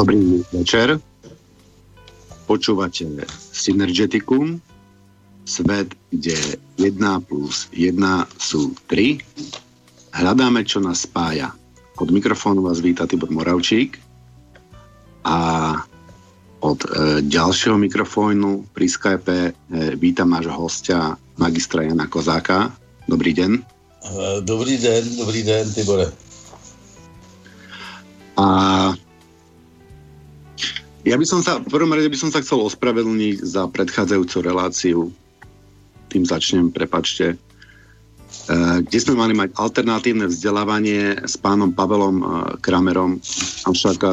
Dobrý večer. Počúvate Synergeticum, svet, kde 1 plus 1 sú 3. Hľadáme, čo nás spája. Od mikrofónu vás víta Tibor Moravčík a od e, ďalšieho mikrofónu pri Skype e, vítam nášho hostia, magistra Jana Kozáka. Dobrý den. E, dobrý den, dobrý den, Tibore. A ja by som sa, v prvom rade by som sa chcel ospravedlniť za predchádzajúcu reláciu. Tým začnem, prepačte. E, kde sme mali mať alternatívne vzdelávanie s pánom Pavelom e, Kramerom, avšak e,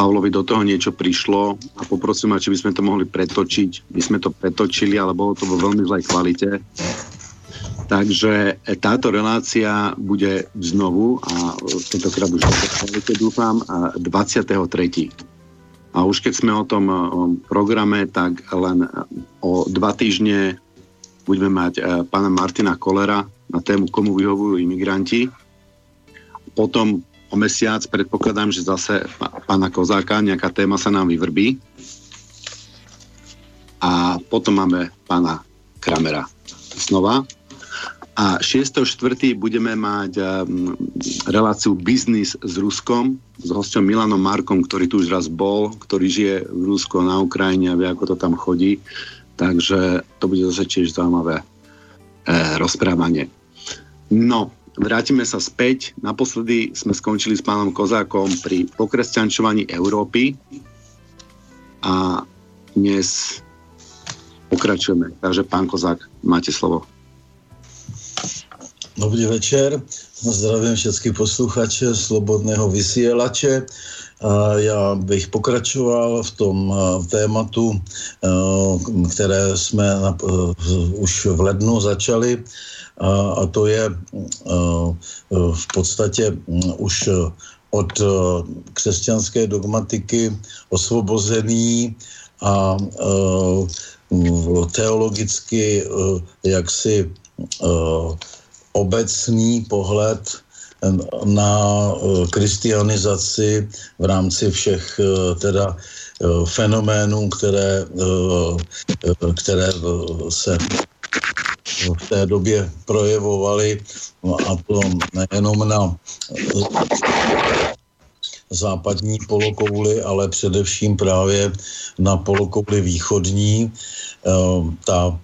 Pavlovi do toho niečo prišlo a poprosím či by sme to mohli pretočiť. My sme to pretočili, ale bolo to vo veľmi zlej kvalite. Takže táto relácia bude znovu a tentokrát už dúfam 23. A už keď sme o tom programe, tak len o dva týždne budeme mať e, pána Martina Kolera na tému, komu vyhovujú imigranti. Potom o mesiac predpokladám, že zase pána Kozáka, nejaká téma sa nám vyvrbí. A potom máme pána Kramera znova. A 6.4. budeme mať um, reláciu Biznis s Ruskom, s hostom Milanom Markom, ktorý tu už raz bol, ktorý žije v Rusko na Ukrajine a vie, ako to tam chodí. Takže to bude zase tiež zaujímavé e, rozprávanie. No, vrátime sa späť. Naposledy sme skončili s pánom Kozákom pri pokresťančovaní Európy a dnes pokračujeme. Takže pán Kozák, máte slovo. Dobrý večer, zdravím všechny posluchače Slobodného vysílače. Já bych pokračoval v tom tématu, které jsme už v lednu začali, a to je v podstatě už od křesťanské dogmatiky osvobozený a teologicky jaksi obecný pohled na eh, kristianizaci v rámci všech eh, teda eh, fenoménů, které, které se v té době projevovaly no a to nejenom na západní polokouli, ale především právě na polokouli východní. Ta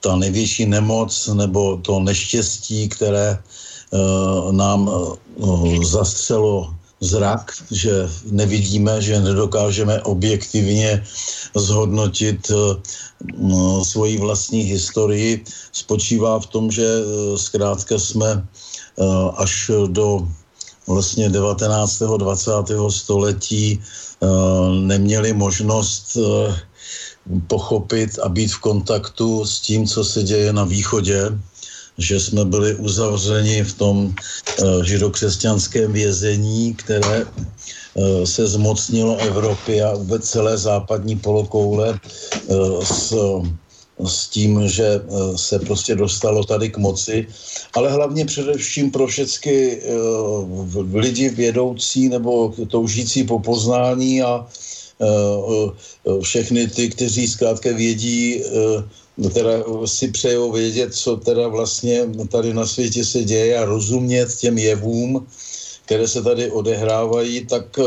ta největší nemoc nebo to neštěstí, které uh, nám uh, zastřelo zrak, že nevidíme, že nedokážeme objektivně zhodnotit svoji vlastní historii, spočívá v tom, že zkrátka jsme až do vlastně 19. 20. století neměli možnost pochopit a být v kontaktu s tím, co se děje na východě, že jsme byli uzavřeni v tom uh, židokřesťanském vězení, které uh, se zmocnilo Evropy a vůbec celé západní polokoule uh, s, s tím, že se prostě dostalo tady k moci, ale hlavně především pro všechny lidi vědoucí nebo toužící po poznání a Eh, eh, všechny ty, kteří zkrátka vědí, eh, teda si přejou vědět, co teda vlastně tady na světě se děje a rozumět těm jevům, které se tady odehrávají, tak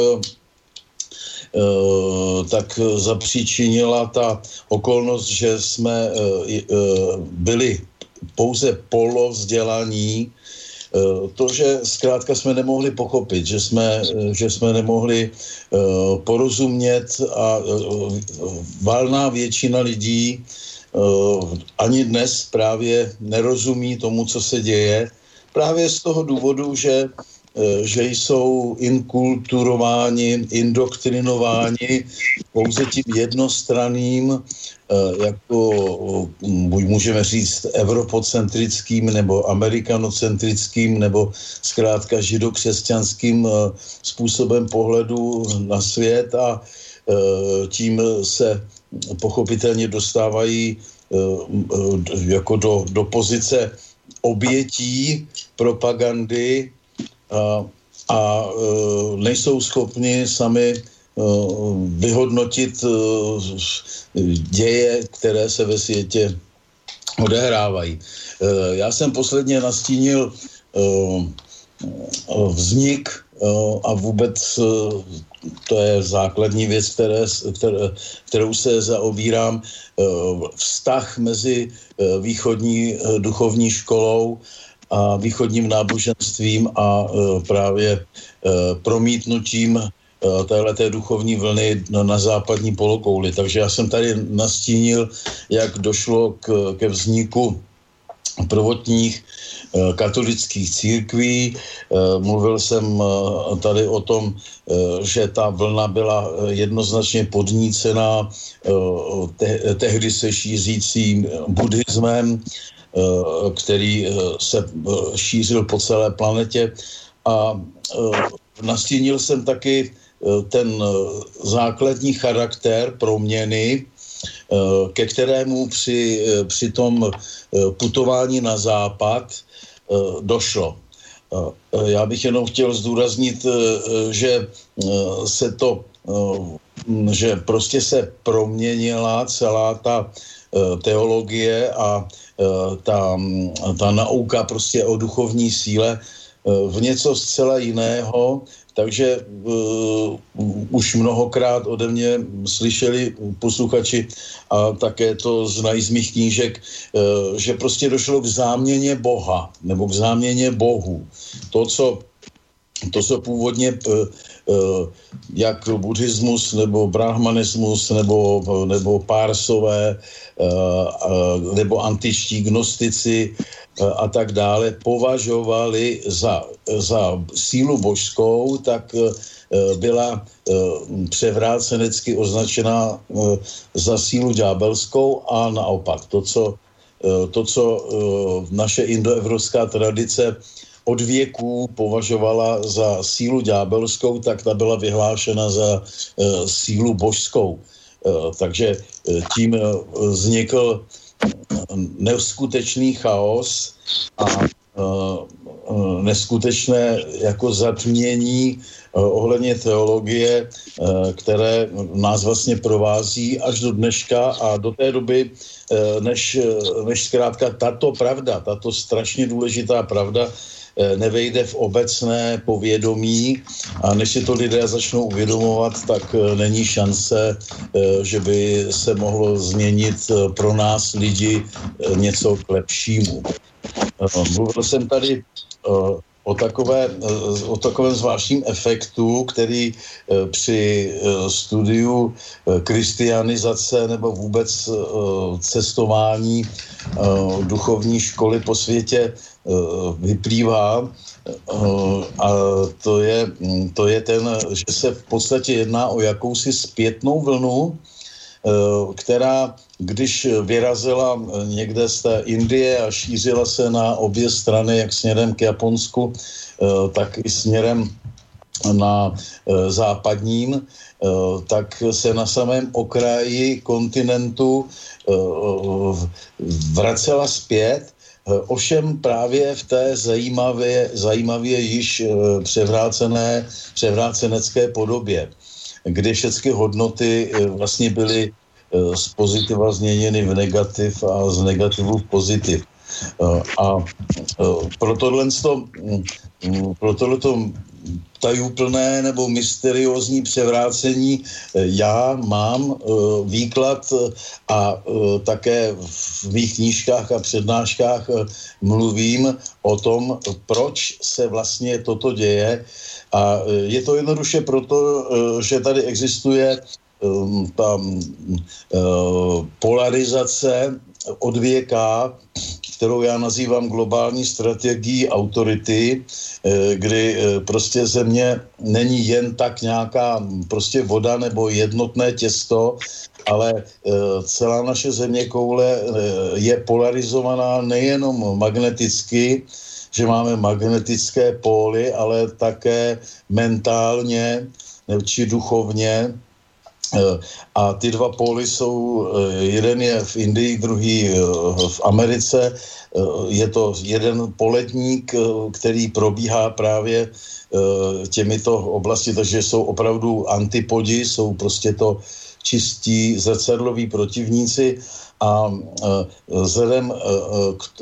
tak zapříčinila ta okolnost, že jsme byli pouze polo vzdělaní, Eh, to, že zkrátka jsme nemohli pochopit, že jsme, eh, že jsme nemohli eh, porozumět a valná většina lidí ani dnes právě nerozumí tomu, co se děje, právě z toho důvodu, že že jsou inkulturováni, indoktrinováni pouze tím jednostranným Eh, jako buď můžeme říct evropocentrickým nebo amerikanocentrickým nebo zkrátka židokřesťanským eh, způsobem pohledu na svět a eh, tím se pochopitelně dostávají jako do, do pozice obětí propagandy a a nejsou schopni sami vyhodnotit děje, které se ve světě odehrávají. Já jsem posledně nastínil vznik a vůbec to je základní věc, které, které, kterou se zaobírám, vztah mezi východní duchovní školou a východním náboženstvím a právě promítnutím téhleté duchovní vlny na, západní polokouli. Takže já jsem tady nastínil, jak došlo k, ke vzniku prvotních katolických církví. Mluvil jsem tady o tom, že ta vlna byla jednoznačně podnícená te- tehdy se šířícím buddhismem, který se šířil po celé planetě. A nastínil jsem taky ten základní charakter proměny, Eh, ke kterému při, eh, při tom eh, putování na západ došlo. Já bych jenom chtěl zdůraznit, že se to, že prostě se proměnila celá ta teologie a ta, ta nauka prostě o duchovní síle v něco zcela jiného, takže uh, už mnohokrát ode mě slyšeli posluchači a také to znají z mých knížek, uh, že prostě došlo k záměně Boha nebo k záměně Bohu. To, co, to, co původně jak buddhismus nebo brahmanismus nebo, nebo pársové nebo antičtí gnostici a tak dále považovali za, za sílu božskou, tak byla převrácenecky označena za sílu ďábelskou a naopak. To, co, to, co naše indoevropská tradice od věků považovala za sílu ďábelskou, tak ta byla vyhlášena za sílu božskou. Takže tím vznikl neskutečný chaos a neskutečné jako zatmění ohledně teologie, které nás vlastně provází až do dneška a do té doby, než, než zkrátka tato pravda, tato strašně důležitá pravda Eh, nevejde v obecné povědomí a než si to lidé začnou uvědomovat, tak eh, není šance, eh, že by se mohlo změnit pro nás lidi něco k lepšímu. Mluvil jsem tady o, takové, o takovém zvláštním efektu, který při studiu kristianizace nebo vůbec cestování duchovní školy po světě Eh, vyplývá, eh, a to je, to je ten, že se v podstatě jedná o jakousi zpětnou vlnu, eh, která, když vyrazila někde z té Indie a šířila se na obě strany, jak směrem k Japonsku, tak i směrem na západním, tak se na samém okraji kontinentu vracela zpět. Eh, ovšem právě v té zajímavě, zajímavě již eh, převrácené, převrácenecké podobě, kdy všechny hodnoty eh, vlastně byly z pozitiva změněny v negativ a z negativu v pozitiv. A pro tohle, mm, pro tohle tajúplné nebo mysteriózní převrácení eh, já mám eh, výklad eh, a také v mých knížkách a přednáškách mluvím o tom, proč se vlastně toto děje. A je to jednoduše proto, že tady existuje ta polarizace od věka kterou já nazývám globální strategií autority, eh, kdy eh, prostě země není jen tak nějaká prostě voda nebo jednotné těsto, ale eh, celá naše země koule je polarizovaná nejenom magneticky, že máme magnetické póly, ale také mentálně či duchovně a ty dva póly jsou, jeden je v Indii, druhý v Americe. Je to jeden poledník, který probíhá právě těmito oblasti, takže jsou opravdu antipodi, jsou prostě to čistí zrcadloví protivníci a vzhledem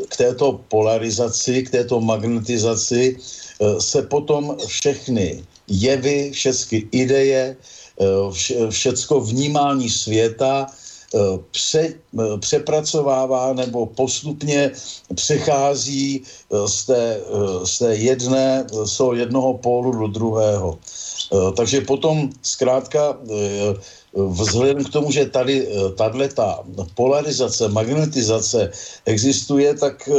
k této polarizaci, k této magnetizaci se potom všechny jevy, všechny ideje, Eh, všecko vnímání světa eh, pře, eh, přepracovává nebo postupně přechází z té, z té jedné, z toho jednoho pólu do druhého. Takže potom zkrátka vzhledem k tomu, že tady tahle ta polarizace, magnetizace existuje, tak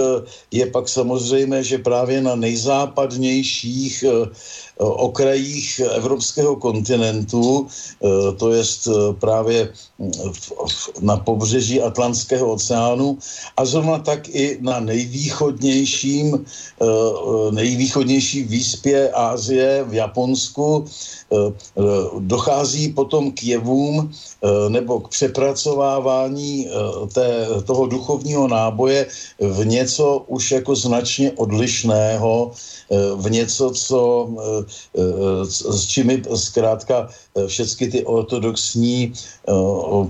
je pak samozřejmé, že právě na nejzápadnějších okrajích evropského kontinentu, eh, to je eh, právě na pobřeží Atlantského oceánu a zrovna tak i na nejvýchodnějším, eh, nejvýchodnější výspě Ázie v Japonsku. Dochází potom k jevům nebo k přepracovávání té, toho duchovního náboje v něco už jako značně odlišného, v něco, co s čimi zkrátka všechny ty ortodoxní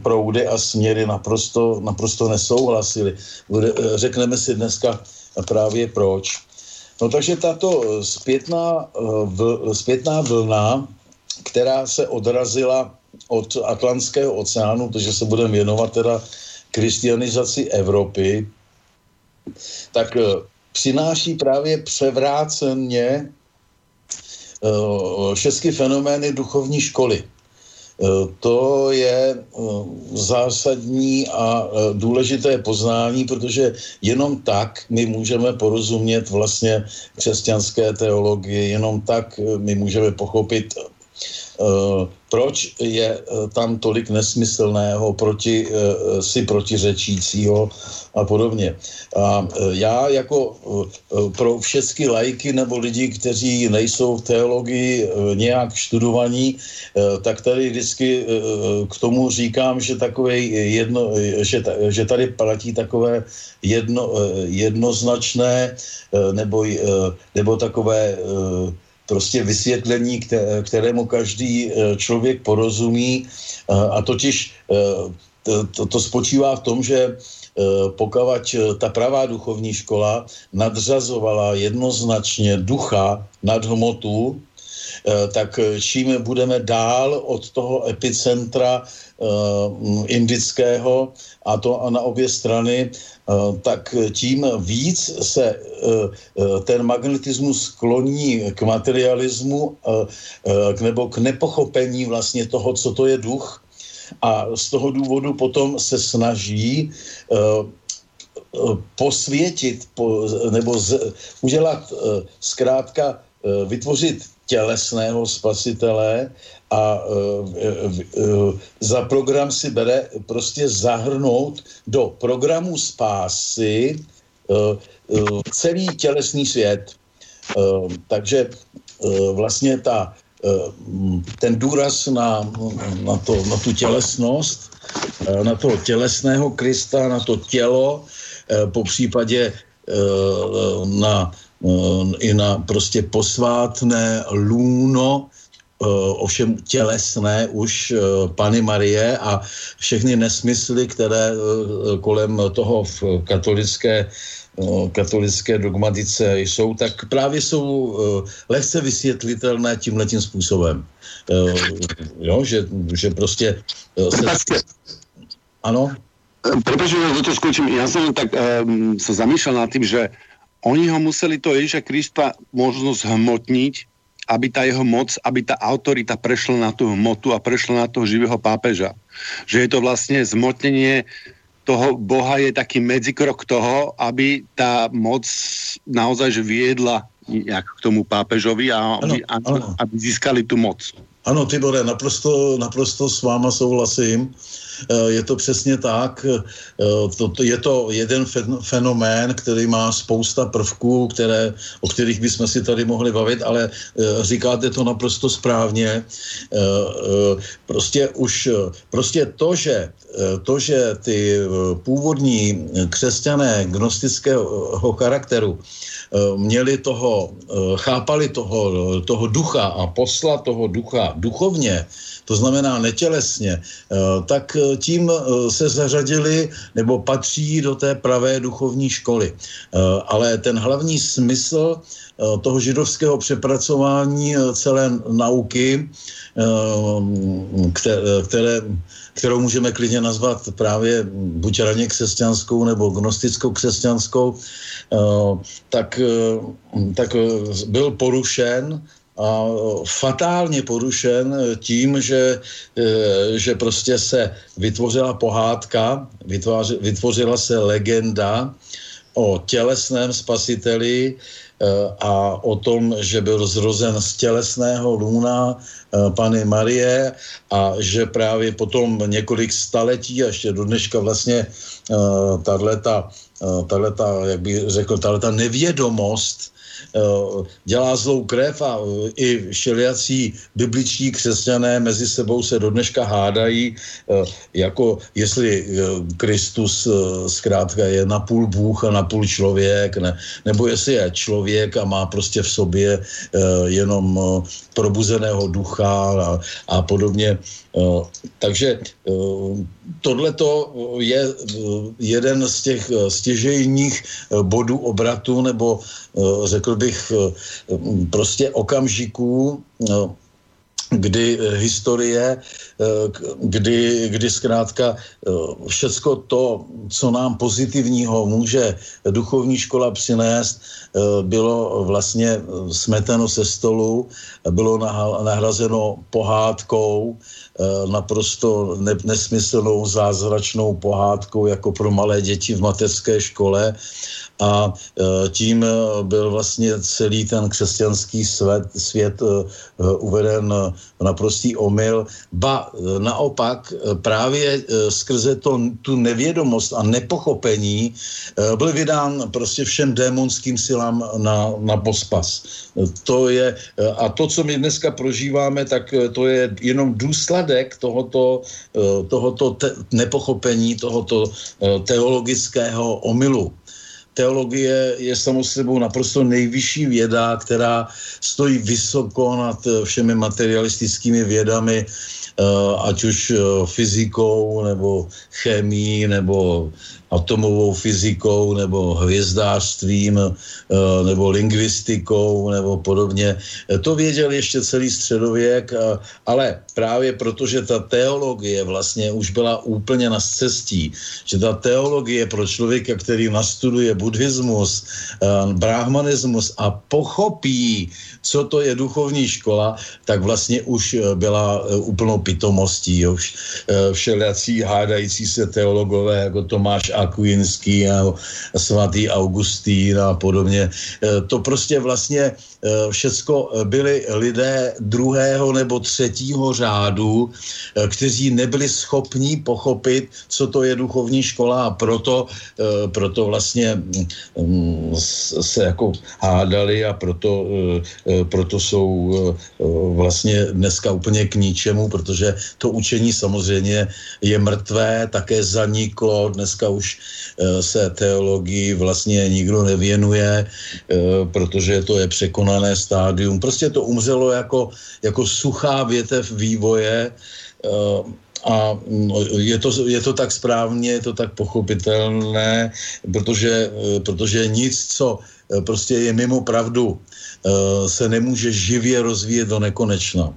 proudy a směry naprosto, naprosto nesouhlasily. Řekneme si dneska právě proč. No takže tato zpětná, zpětná vlna, která se odrazila od Atlantského oceánu, protože se budeme věnovat teda kristianizaci Evropy, tak přináší právě převráceně všechny fenomény duchovní školy. Eh, to je eh, zásadní a eh, důležité poznání, protože jenom tak my můžeme porozumět vlastně křesťanské teologii, jenom tak my můžeme pochopit proč je tam tolik nesmyslného proti, si protiřečícího a podobně. A já jako pro všechny lajky nebo lidi, kteří nejsou v teologii nějak študovaní, tak tady vždycky k tomu říkám, že takové jedno, že, že tady platí takové jedno, jednoznačné nebo, nebo takové prostě vysvětlení, kterému každý člověk porozumí. A totiž to, to spočívá v tom, že eh, ta pravá duchovní škola nadřazovala jednoznačně ducha nad hmotu, tak čím budeme dál od toho epicentra indického, a to na obě strany, tak tím víc se ten magnetismus skloní k materialismu nebo k nepochopení vlastně toho, co to je duch. A z toho důvodu potom se snaží posvětit po, nebo udělat zkrátka vytvořit tělesného spasitele a uh, uh, za program si bere prostě zahrnout do programu spásy celý tělesný svět. Takže vlastně ta ten důraz na, na, to, na tu tělesnost, na toho tělesného Krista, na to tělo, po případě na, i na prostě posvátné lůno, ovšem tělesné už Pany Marie a všechny nesmysly, které kolem toho v katolické katolické dogmatice jsou, tak právě jsou uh, lehce vysvětlitelné tímhletím způsobem. Uh, jo, že, že prostě uh, se... Ano? Prepač, že to skočím. Ja som tak um, sa zamýšľal nad tým, že oni ho museli to Ježíša Krista možno zhmotniť, aby tá jeho moc, aby tá autorita prešla na tú hmotu a prešla na toho živého pápeža. Že je to vlastne zmotnenie toho Boha je taký medzikrok toho, aby tá moc naozaj že viedla jak k tomu pápežovi a aby, ano, ano. aby získali tu moc. Ano, Tibore, naprosto, naprosto s váma souhlasím. Je to přesně tak. To, je to jeden fenomén, který má spousta prvků, které, o kterých bychom si tady mohli bavit, ale říkáte to naprosto správně. Prostě už prostě to, že, to, že ty původní křesťané gnostického charakteru měli toho, chápali toho, toho ducha a posla toho ducha duchovně, to znamená netělesně, eh, tak eh, tím eh, se zařadili nebo patří do té pravé duchovní školy. Ale ten hlavní smysl toho židovského přepracování celé nauky, které, kterou můžeme klidně nazvat právě buď raně křesťanskou nebo gnostickou křesťanskou, tak, tak byl porušen a fatálně porušen tím, že, e, že prostě se vytvořila pohádka, vytvořila se legenda o tělesném spasiteli e, a o tom, že byl zrozen z tělesného lůna e, Pany Marie a že právě potom několik staletí a ještě do dneška vlastně tato, jak bych řekl, tato nevědomost dělá zlou krev a eh, i všelijací bibličtí křesťané mezi sebou se do dneška hádají, eh, jako jestli Kristus zkrátka je napůl Bůh a napůl člověk, ne, nebo jestli je člověk a má prostě v sobě jenom probuzeného ducha a, a podobně. Takže tohle je jeden z těch stěžejních bodů obratu, nebo řekl bych prostě okamžiků, kdy historie, kdy, kdy zkrátka všecko to, co nám pozitivního může duchovní škola přinést, bylo vlastně smeteno se stolu, bylo nahrazeno pohádkou, naprosto nesmyslnou zázračnou pohádkou jako pro malé děti v mateřské škole a e, tím e, byl vlastně celý ten křesťanský svět, svět e, uveden v naprostý omyl. Ba naopak právě skrze to, tu nevědomost a nepochopení byl vydán prostě všem démonským silám na, na pospas. To je, a to, co my dneska prožíváme, tak to je jenom důsledek tohoto, tohoto te, nepochopení, tohoto teologického omylu teologie je samozřejmě naprosto nejvyšší věda, která stojí vysoko nad eh, všemi materialistickými vědami, eh, ať už eh, fyzikou, nebo chemií, nebo atomovou fyzikou nebo hvězdářstvím eh, nebo lingvistikou nebo podobně. To věděl ještě celý středověk, eh, ale právě protože ta teologie vlastně už byla úplně na cestí, že ta teologie pro člověka, který nastuduje buddhismus, eh, brahmanismus a pochopí, co to je duchovní škola, tak vlastně už byla úplnou pitomostí. Už všelijací hádající se teologové jako Tomáš Akvinský a svatý Augustín a podobně. E, to prostě vlastně Eh, všecko eh, byli lidé druhého nebo třetího řádu, kteří nebyli schopní pochopit, co to je duchovní škola a proto, proto vlastně mm, se jako hádali a proto, proto jsou vlastně dneska úplně k ničemu, protože to učení samozřejmě je mrtvé, také zaniklo, dneska už se teologii vlastně nikdo nevěnuje, protože to je překonané stádium. Prostě to umřelo jako, jako suchá větev vývoje uh, a no, je to, je to tak správně, je to tak pochopitelné, protože, protože nic, co prostě je mimo pravdu, se nemůže živě rozvíjet do nekonečna.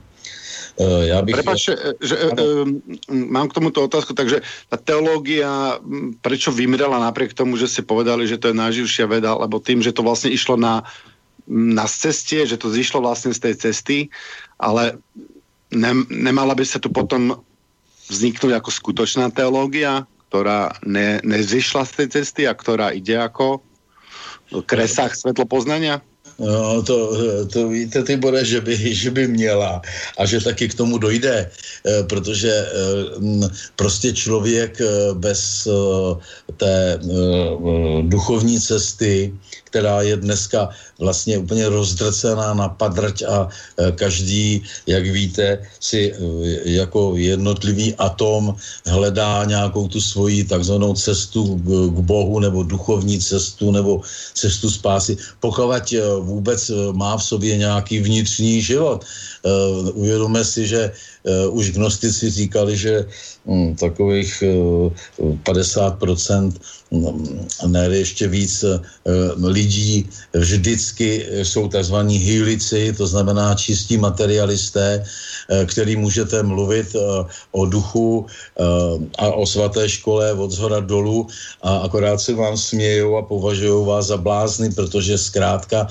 Já bych... Prepač, že ano. mám k tomuto otázku, takže ta teológia, prečo vymrela napriek tomu, že si povedali, že to je najživšia veda, lebo tým, že to vlastne išlo na na ceste, že to zišlo vlastne z tej cesty, ale ne, nemala by sa tu potom vzniknúť ako skutočná teológia, ktorá ne, nezišla z tej cesty a ktorá ide ako kresách svetlo poznania? No, to, to víte, ty bude, že by, že by měla a že taky k tomu dojde, eh, protože eh, prostě člověk eh, bez té duchovní cesty, která je dneska vlastně úplně rozdrcená na padrť a každý, jak víte, si jako jednotlivý atom hledá nějakou tu svoji takzvanou cestu k Bohu nebo duchovní cestu nebo cestu spásy. Pokud vůbec má v sobě nějaký vnitřní život. Uvědomme si, že už gnostici říkali, že hm, takových 50% hm, ne ještě víc lidí vždycky jsou takzvaní hýlici, to znamená čistí materialisté, který můžete mluvit o duchu a o svaté škole od zhora dolů. A akorát se vám smějou a považují vás za blázny, protože zkrátka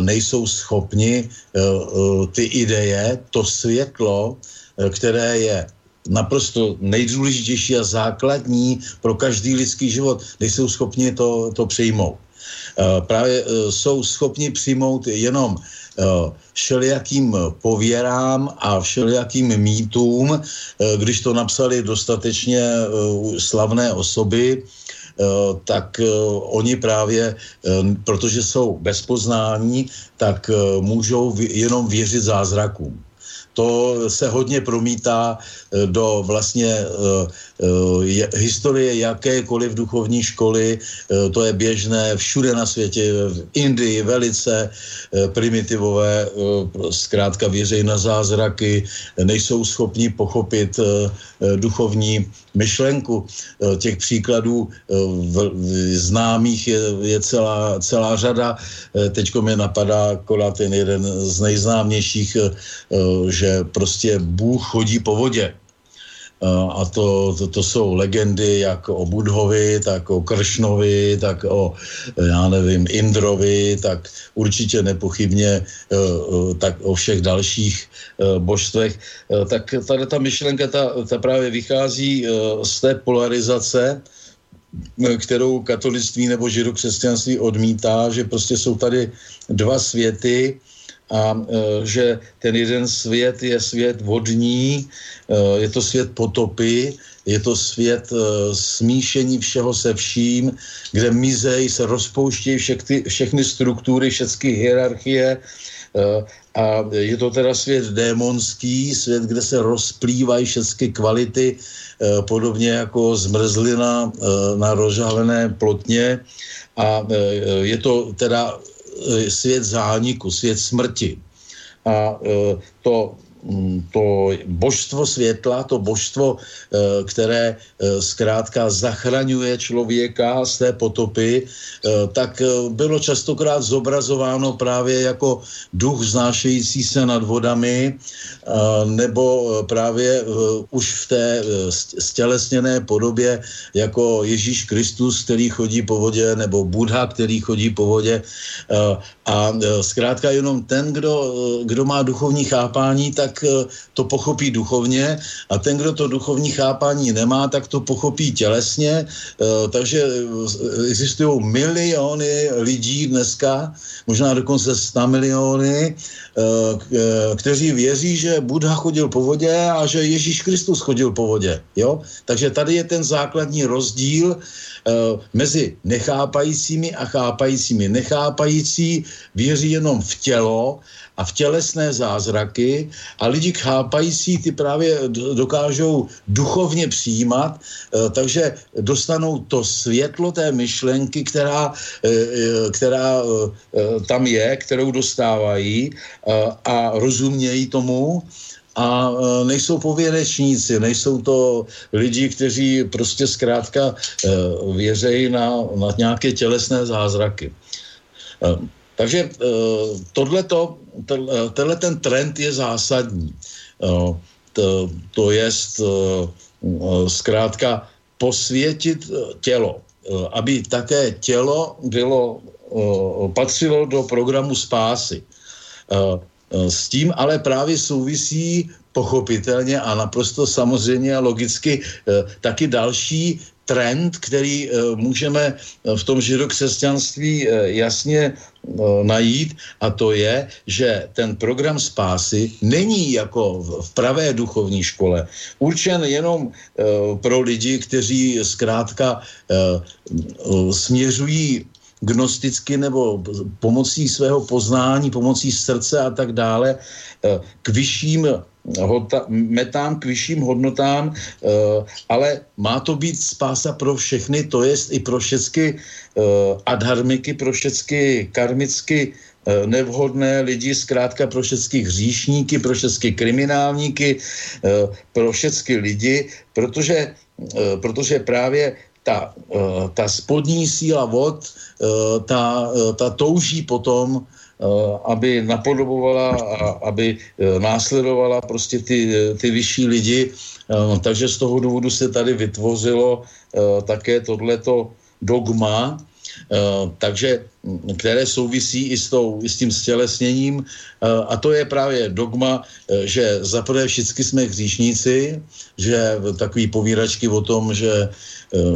nejsou schopni ty ideje, to světlo, Eh, které je naprosto nejdůležitější a základní pro každý lidský život, nejsou schopni to, to přijmout. Eh, právě eh, jsou schopni přijmout jenom všelijakým pověrám a všelijakým mýtům, když to napsali dostatečně slavné osoby, tak oni právě, protože jsou bez poznání, tak můžou jenom věřit zázrakům to se hodně promítá do vlastně uh, uh, historie jakékoliv duchovní školy. Uh, to je běžné všude na světě, v Indii velice primitivové, zkrátka věřejí na zázraky, nejsou schopni pochopit duchovní myšlenku. Těch příkladů v, v známých je, je celá, celá řada. Teďko mi napadá kola ten jeden z nejznámějších, že prostě Bůh chodí po vodě. A to, to, to jsou legendy jak o Budhovi, tak o Kršnovi, tak o, já nevím, Indrovi, tak určitě nepochybně e, e, tak o všech dalších e, božstvech. Tak tady ta myšlenka, ta, ta právě vychází z té polarizace, kterou katolictví nebo židokřesťanství odmítá, že prostě jsou tady dva světy, a e, že ten jeden svět je svět vodní, e, je to svět potopy, je to svět e, smíšení všeho se vším, kde mizej se rozpouštějí všechny, všechny struktury, všechny hierarchie. A je to teda svět démonský, svět, kde se rozplývají všechny kvality, podobně jako zmrzlina na rozžálené plotně. A je to teda svět zániku, svět smrti. A eh, to to božstvo světla, to božstvo, eh, které eh, zkrátka zachraňuje člověka z té potopy, eh, tak bylo častokrát zobrazováno právě jako duch znášející se nad vodami, nebo právě už v té stělesněné podobě jako Ježíš Kristus, který chodí po vodě, nebo Buddha, který chodí po vodě. A zkrátka jenom ten, kdo, kdo má duchovní chápání, tak tak eh, to pochopí duchovně a ten, kdo to duchovní chápání nemá, tak to pochopí tělesně. Eh, takže eh, existují miliony lidí dneska, možná dokonce 100 miliony, kteří věří, že Buddha chodil po vodě a že Ježíš Kristus chodil po vodě. Jo? Takže tady je ten základní rozdíl mezi nechápajícími a chápajícími. Nechápající věří jenom v tělo a v tělesné zázraky a lidi chápající ty právě dokážou duchovně přijímat, eh, takže dostanou to světlo té myšlenky, která, eh, eh, která tam je, kterou dostávají a rozumějí tomu a nejsou pověrečníci, nejsou to lidi, kteří prostě zkrátka věřejí na, na nějaké tělesné zázraky. Takže eh, tohleto, eh, tenhle ten trend je zásadní. Eh, to, to je zkrátka posvětit tělo, aby také tělo bylo, patřilo do programu spásy. S tím ale právě souvisí pochopitelně a naprosto samozřejmě a logicky taky další trend, který můžeme v tom židokřesťanství jasně najít a to je, že ten program spásy není jako v pravé duchovní škole určen jenom pro lidi, kteří zkrátka směřují gnosticky nebo pomocí svého poznání, pomocí srdce a tak dále eh, k vyšším hota, metám, k vyšším hodnotám, eh, ale má to být spása pro všechny, to jest i pro všechny eh, adharmiky, pro všechny karmicky nevhodné lidi, zkrátka pro všechny hříšníky, pro všechny kriminálníky, pro všechny lidi, protože, protože právě ta, ta spodní síla vod, ta, uh, ta touží potom, aby napodobovala a aby následovala prostě ty, ty vyšší lidi. Takže z toho důvodu se tady vytvořilo také tohleto dogma, takže které souvisí i s, tou, i s tím stělesněním. A to je právě dogma, že zaprvé všichni jsme hříšníci, že takový povíračky o tom, že Eh,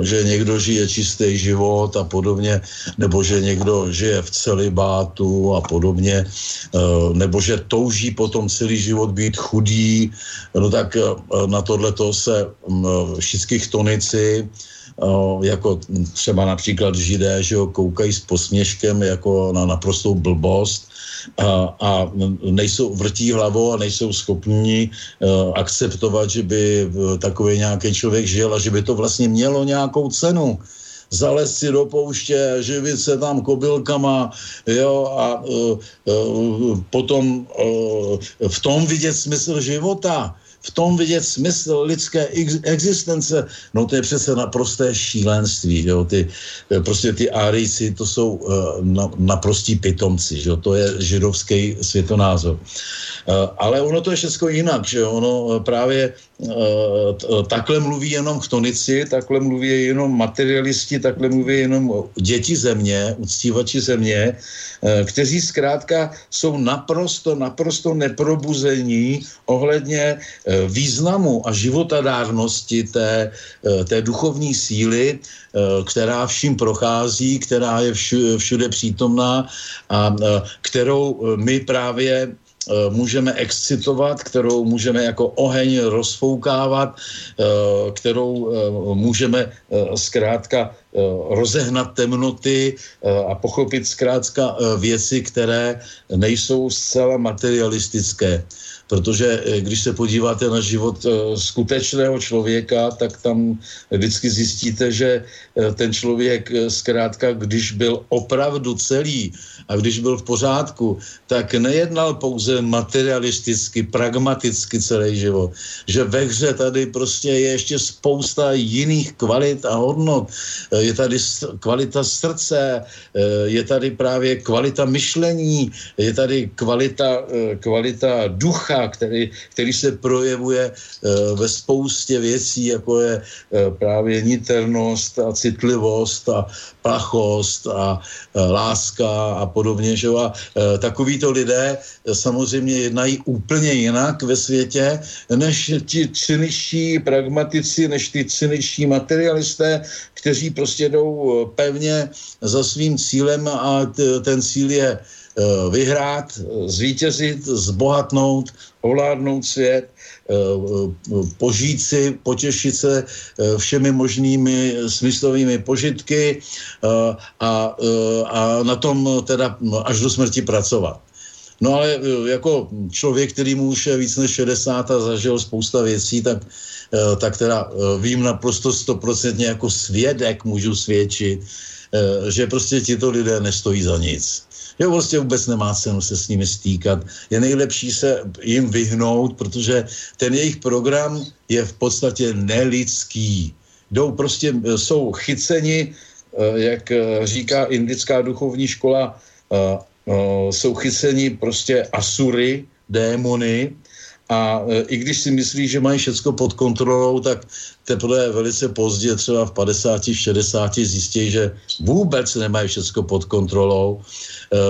že někdo žije čistý život a podobně, nebo že někdo žije v celibátu a podobně, eh, nebo že touží potom celý život být chudý, no tak eh, na tohle to se mm, všichni tonici, jako třeba například židé, že ho koukají s posměškem jako na naprostou blbost, a, a nejsou, vrtí hlavou a nejsou schopni uh, akceptovat, že by uh, takový nějaký člověk žil a že by to vlastně mělo nějakou cenu. Zalez si do pouště, živit se tam kobylkama, jo, a uh, uh, potom uh, v tom vidět smysl života v tom vidět smysl lidské existence, no to je přece naprosté šílenství, jo, ty, eh, prostě ty árijci, to jsou uh, na, naprostí pitomci, jo, to je židovský světonázor. Uh, ale ono to je všechno jinak, že ono právě takhle mluví jenom chtonici, takhle mluví jenom materialisti, takhle mluví jenom děti země, uctívači země, uh, kteří zkrátka jsou naprosto, naprosto neprobuzení ohledně Eh, významu a životadárnosti té, eh, té duchovní síly, eh, která vším prochází, která je všude přítomná a kterou my právě můžeme excitovat, kterou můžeme jako oheň rozfoukávat, kterou můžeme zkrátka rozehnat temnoty a pochopit zkrátka věci, které nejsou zcela materialistické. Protože eh, když se podíváte na život eh, skutečného člověka, tak tam vždycky zjistíte, že eh, ten člověk zkrátka, když byl opravdu celý a když byl v pořádku, tak nejednal pouze materialisticky, pragmaticky celý život. Že ve hře tady prostě je ještě spousta jiných kvalit a hodnot. Je tady kvalita srdce, je tady právě kvalita myšlení, je tady kvalita, kvalita ducha, který, který se projevuje ve spoustě věcí, jako je právě niternost a citlivost a plachost a uh, láska a podobně. Že? A uh, takovýto lidé samozřejmě jednají úplně jinak ve světě, než ti cyničtí pragmatici, než ty cyničtí materialisté, kteří prostě jdou pevně za svým cílem a ten cíl je vyhrát, zvítězit, zbohatnout, ovládnout svět, požít si, potěšit se eh, všemi možnými smyslovými požitky a, a na tom teda až do smrti pracovat. No ale jako člověk, který mu už je víc než 60 a zažil spousta věcí, tak, tak teda vím naprosto stoprocentně jako svědek můžu svědčit, že prostě tito lidé nestojí za nic že prostě vůbec nemá cenu se s nimi stýkat. Je nejlepší se jim vyhnout, protože ten jejich program je v podstatě nelidský. Jdou prostě, eh, jsou chyceni, eh, jak eh, říká indická duchovní škola, jsou chyceni prostě asury, démony, a i když si myslí, že mají všechno pod kontrolou, tak teprve velice pozdě, třeba v 50, 60, zjistí, že vůbec nemají všechno pod kontrolou, eh,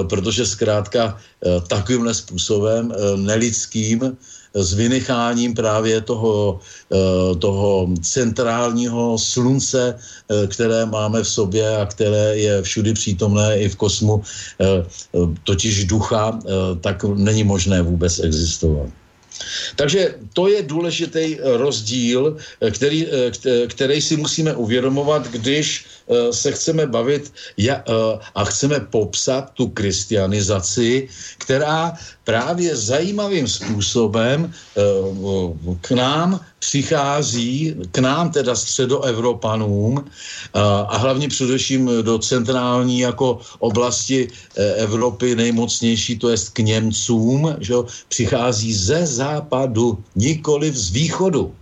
protože zkrátka eh, takovýmhle způsobem eh, nelidským s vynecháním právě toho, toho centrálního slunce, které máme v sobě a které je všudy přítomné i v kosmu, totiž ducha, tak není možné vůbec existovat. Takže to je důležitý rozdíl, který, který si musíme uvědomovat, když Eh, se chceme bavit eh, a chceme popsat tu kristianizaci, která právě zajímavým způsobem eh, k nám přichází, k nám teda středoevropanům a hlavně především do centrální jako oblasti Evropy nejmocnější, to je k Němcům, že přichází ze západu, nikoli z východu.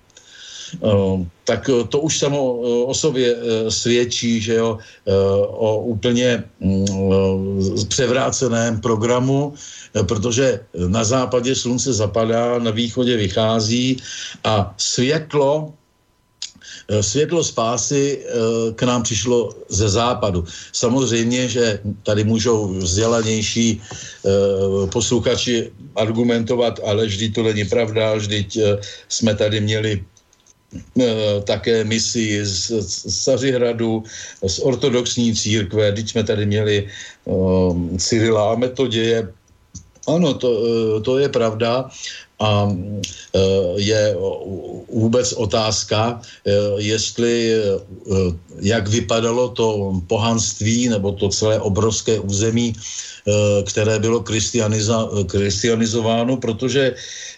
Eh, tak eh, to už samo eh, o sobě svědčí, že jo, o úplně mm, převráceném programu, protože na západě slunce zapadá, na východě vychází a světlo Světlo spásy k nám přišlo ze západu. Samozřejmě, že tady můžou vzdělanější posluchači argumentovat, ale vždyť to není pravda, vždyť jsme tady měli Eh, také misi z, Sařihradu, z ortodoxní církve, teď jsme tady měli um, Cyrila a Metoděje. Ano, to, eh, to je pravda a je vůbec otázka, jestli, jak vypadalo to pohanství nebo to celé obrovské území, které bylo kristianizováno, protože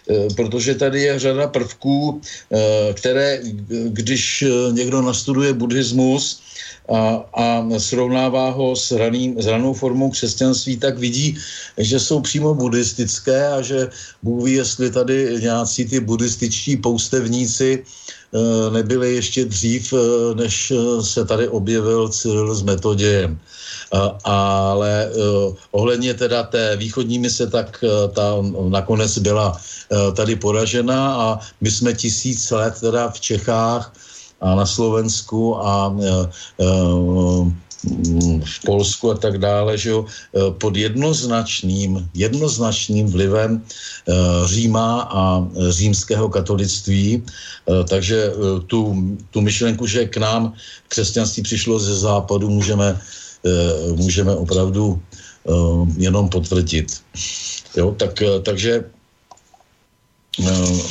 Eh, protože tady je řada prvků, eh, které, když eh, někdo nastuduje buddhismus, a, a srovnává ho s, raným, s ranou formou křesťanství, tak vidí, že jsou přímo buddhistické a že Bůh ví, jestli tady nějací ty buddhističtí poustevníci nebyli ještě dřív, než se tady objevil Cyril s metodějem. Ale ohledně teda té východní mise, tak ta nakonec byla tady poražena a my jsme tisíc let teda v Čechách a na Slovensku a eh, eh, v Polsku a tak dále, že jo, pod jednoznačným, jednoznačným vlivem Říma a římského katolictví. Takže tu, tu myšlenku, že k nám křesťanství přišlo ze západu, můžeme, můžeme opravdu jenom potvrdit. Jo, tak, takže Eh,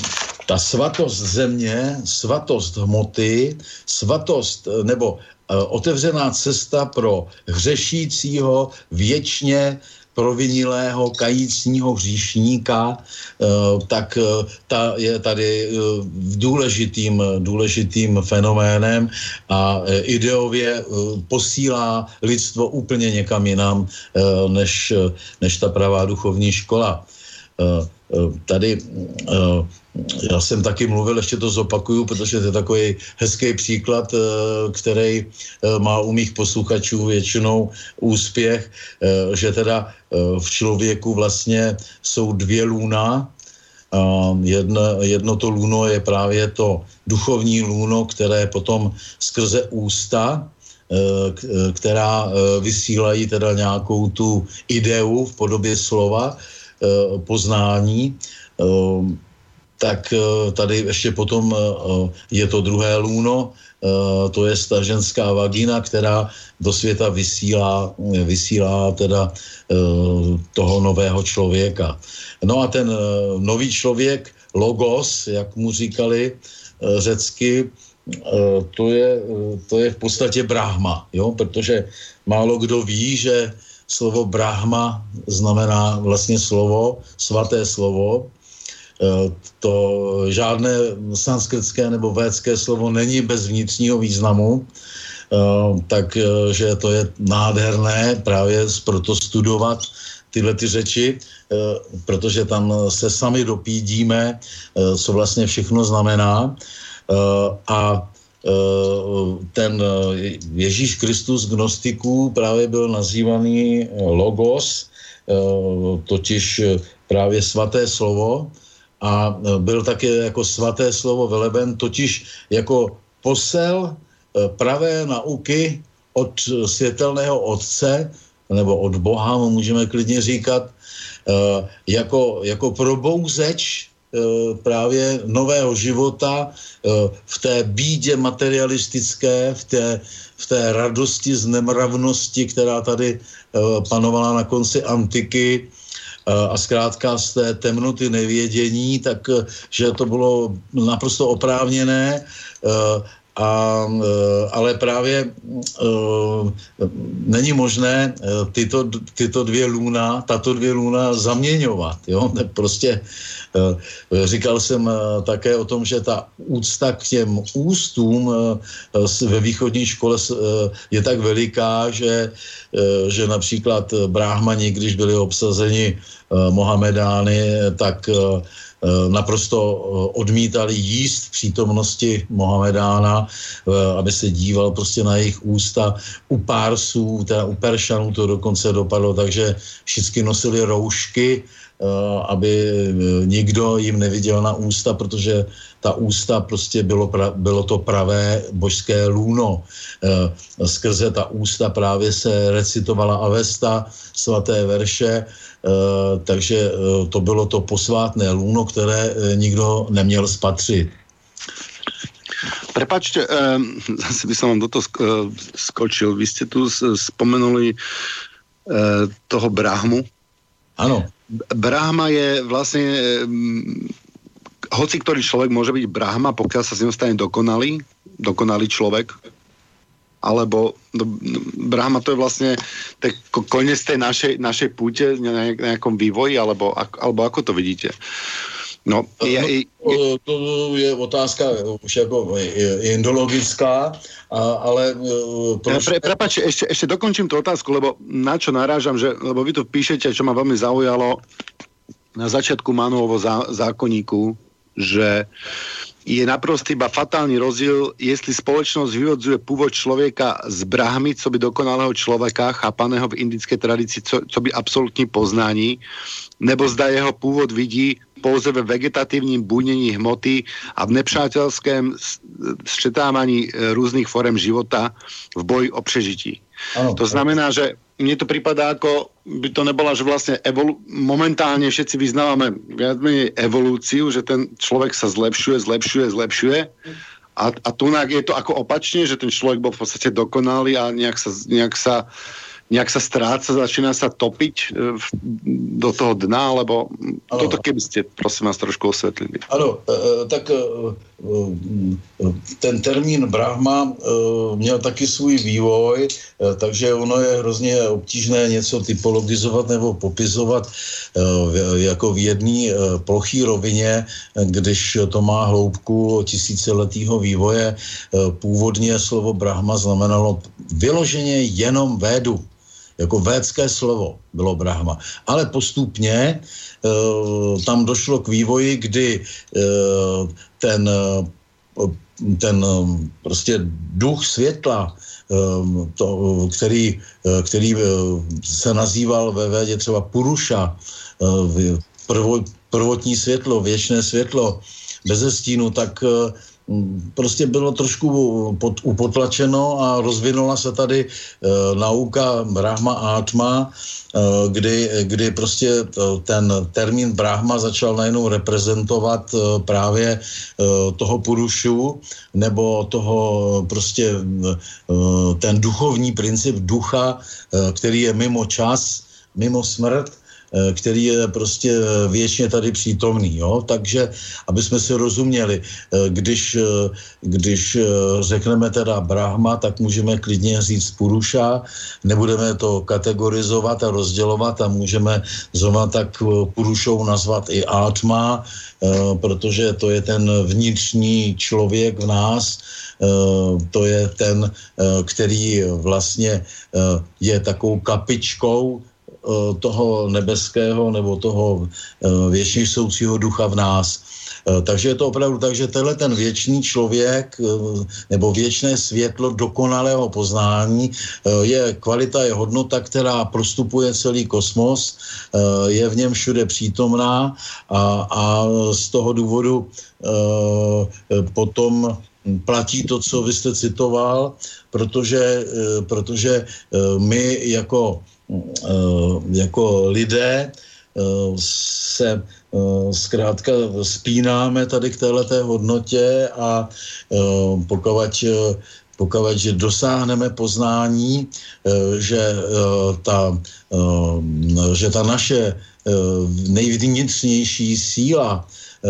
ta svatost země, svatost hmoty, svatost eh, nebo eh, otevřená cesta pro hřešícího, věčně provinilého, kajícního hříšníka, tak ta je tady důležitým, důležitým fenoménem a ideově posílá lidstvo úplně někam jinam, než, než ta pravá duchovní škola. Eh, tady eh, já jsem taky mluvil, ještě to zopakuju, protože to je takový hezký příklad, eh, který má u mých posluchačů většinou úspěch, že teda v člověku vlastně jsou dvě lůna, Jedno, jedno to lůno je právě to duchovní lůno, které potom skrze ústa, která vysílají teda nějakou tu ideu v podobě slova, Eh, poznání, eh, tak eh, tady ještě potom je to druhé lůno, to je ta ženská vagina, která do světa vysílá, vysílá teda toho nového člověka. No a ten nový člověk, logos, jak mu říkali řecky, to je, to je v podstatě Brahma, jo? protože málo kdo ví, že slovo Brahma znamená vlastně slovo, svaté slovo. E, to žádné sanskritské nebo védské slovo není bez vnitřního významu, e, takže e, to je nádherné právě proto studovat tyhle ty řeči, protože tam se sami dopídíme, co vlastně všechno znamená. A ten eh, Ježíš Kristus gnostiků právě byl nazývaný eh, logos, totiž právě svaté slovo. A byl také jako svaté slovo veleben, totiž jako posel pravé nauky od světelného otce, nebo od Boha, můžeme klidně říkat, jako, jako probouzeč právě nového života v té bídě materialistické, v té, v té radosti z nemravnosti, která tady panovala na konci antiky, a zkrátka z té temnoty nevědění, tak že to bylo naprosto oprávněné a, e, ale právě uh, není možné e, tyto, tyto dvě lůna, tato dvě lůna zaměňovat. Jo? Prostě uh, říkal jsem také o tom, že ta úcta k těm ústům uh, ve východní škole je tak veliká, že, že například bráhmani, když byli obsazeni Mohamedány, tak naprosto eh, odmítali jíst v přítomnosti Mohamedána, eh, aby se díval prostě na jejich ústa. U pársů, teda u Peršanů to dokonce dopadlo, takže všichni nosili roušky, aby nikdo jim neviděl na ústa, protože ta ústa prostě bylo, pra, bylo to pravé božské lůno. Skrze ta ústa právě se recitovala Avesta, svaté verše, Eh, takže eh, to bylo to posvátné lůno, které eh, nikdo neměl spatřit. Prepačte, zase by som vám do toho skočil. Vy ste tu spomenuli toho Brahmu. Ano. Brahma je vlastne hoci ktorý človek môže byť Brahma, pokiaľ sa z neho stane dokonalý, dokonalý človek alebo no, Brahma to je vlastne tak konec tej našej, našej púte na nejakom vývoji, alebo, alebo ako to vidíte? No, je, no, to je otázka už jako indologická, a, ale... E, to ja, pre, prepač, ešte, ešte dokončím tú otázku, lebo na čo narážam, že, lebo vy to píšete, čo ma veľmi zaujalo na začiatku Manuovo zá, zákonníku, že uh, je naprosto iba fatálny rozdiel, jestli spoločnosť vyvodzuje pôvod človeka z brahmy, co by dokonalého človeka, chápaného v indické tradícii, co, co by absolútne poznání, nebo zda jeho pôvod vidí pouze ve vegetatívním búnení hmoty a v nepřátelském střetávaní e, různých forem života v boji o přežití. Ano, to znamená, že mne to prípada ako by to nebola, že vlastne evolu- momentálne všetci vyznávame viac menej evolúciu, že ten človek sa zlepšuje, zlepšuje, zlepšuje a, a tu je to ako opačne, že ten človek bol v podstate dokonalý a nejak sa, nejak sa nejak sa stráca, začína sa topiť e, do toho dna, alebo ano. toto keby ste, prosím vás, trošku osvetlili. Ano, e, e, tak ten termín Brahma měl taky svůj vývoj, takže ono je hrozně obtížné něco typologizovat nebo popisovat jako v jedné plochý rovině, když to má hloubku tisíciletého vývoje. Původně slovo Brahma znamenalo vyloženě jenom védu jako védské slovo bylo Brahma. Ale postupně tam došlo k vývoji, kdy ten, e, ten prostě duch světla, to, který, který se nazýval ve védě třeba Puruša, prvo, prvotní světlo, věčné světlo, bez stínu, tak prostě bylo trošku pod, upotlačeno a rozvinula se tady e, nauka Brahma Atma, e, kdy, kdy prostě ten termín Brahma začal najednou reprezentovat e, právě e, toho Purušu nebo toho prostě e, ten duchovní princip ducha, e, který je mimo čas, mimo smrt, Eh, který je prostě eh, věčně tady přítomný. Jo? Takže, aby jsme si rozuměli, eh, když, když řekneme teda Brahma, tak můžeme klidně říct Puruša, nebudeme to kategorizovat a rozdělovat a můžeme zrovna tak Purušou nazvat i Atma, protože to je ten vnitřní člověk v nás, to je ten, který vlastně je takovou kapičkou Eh, toho nebeského nebo toho eh, věčně soucího ducha v nás. Eh, takže je to opravdu tak, že tenhle ten věčný člověk nebo věčné světlo dokonalého poznání je kvalita, je hodnota, která prostupuje celý kosmos, je v něm všude přítomná a, a z toho důvodu potom platí to, co vy jste citoval, protože, protože my jako Eh, jako lidé se zkrátka spínáme tady k této hodnotě a pokud pokud že dosáhneme poznání, že ta, že ta naše nejvnitřnější síla,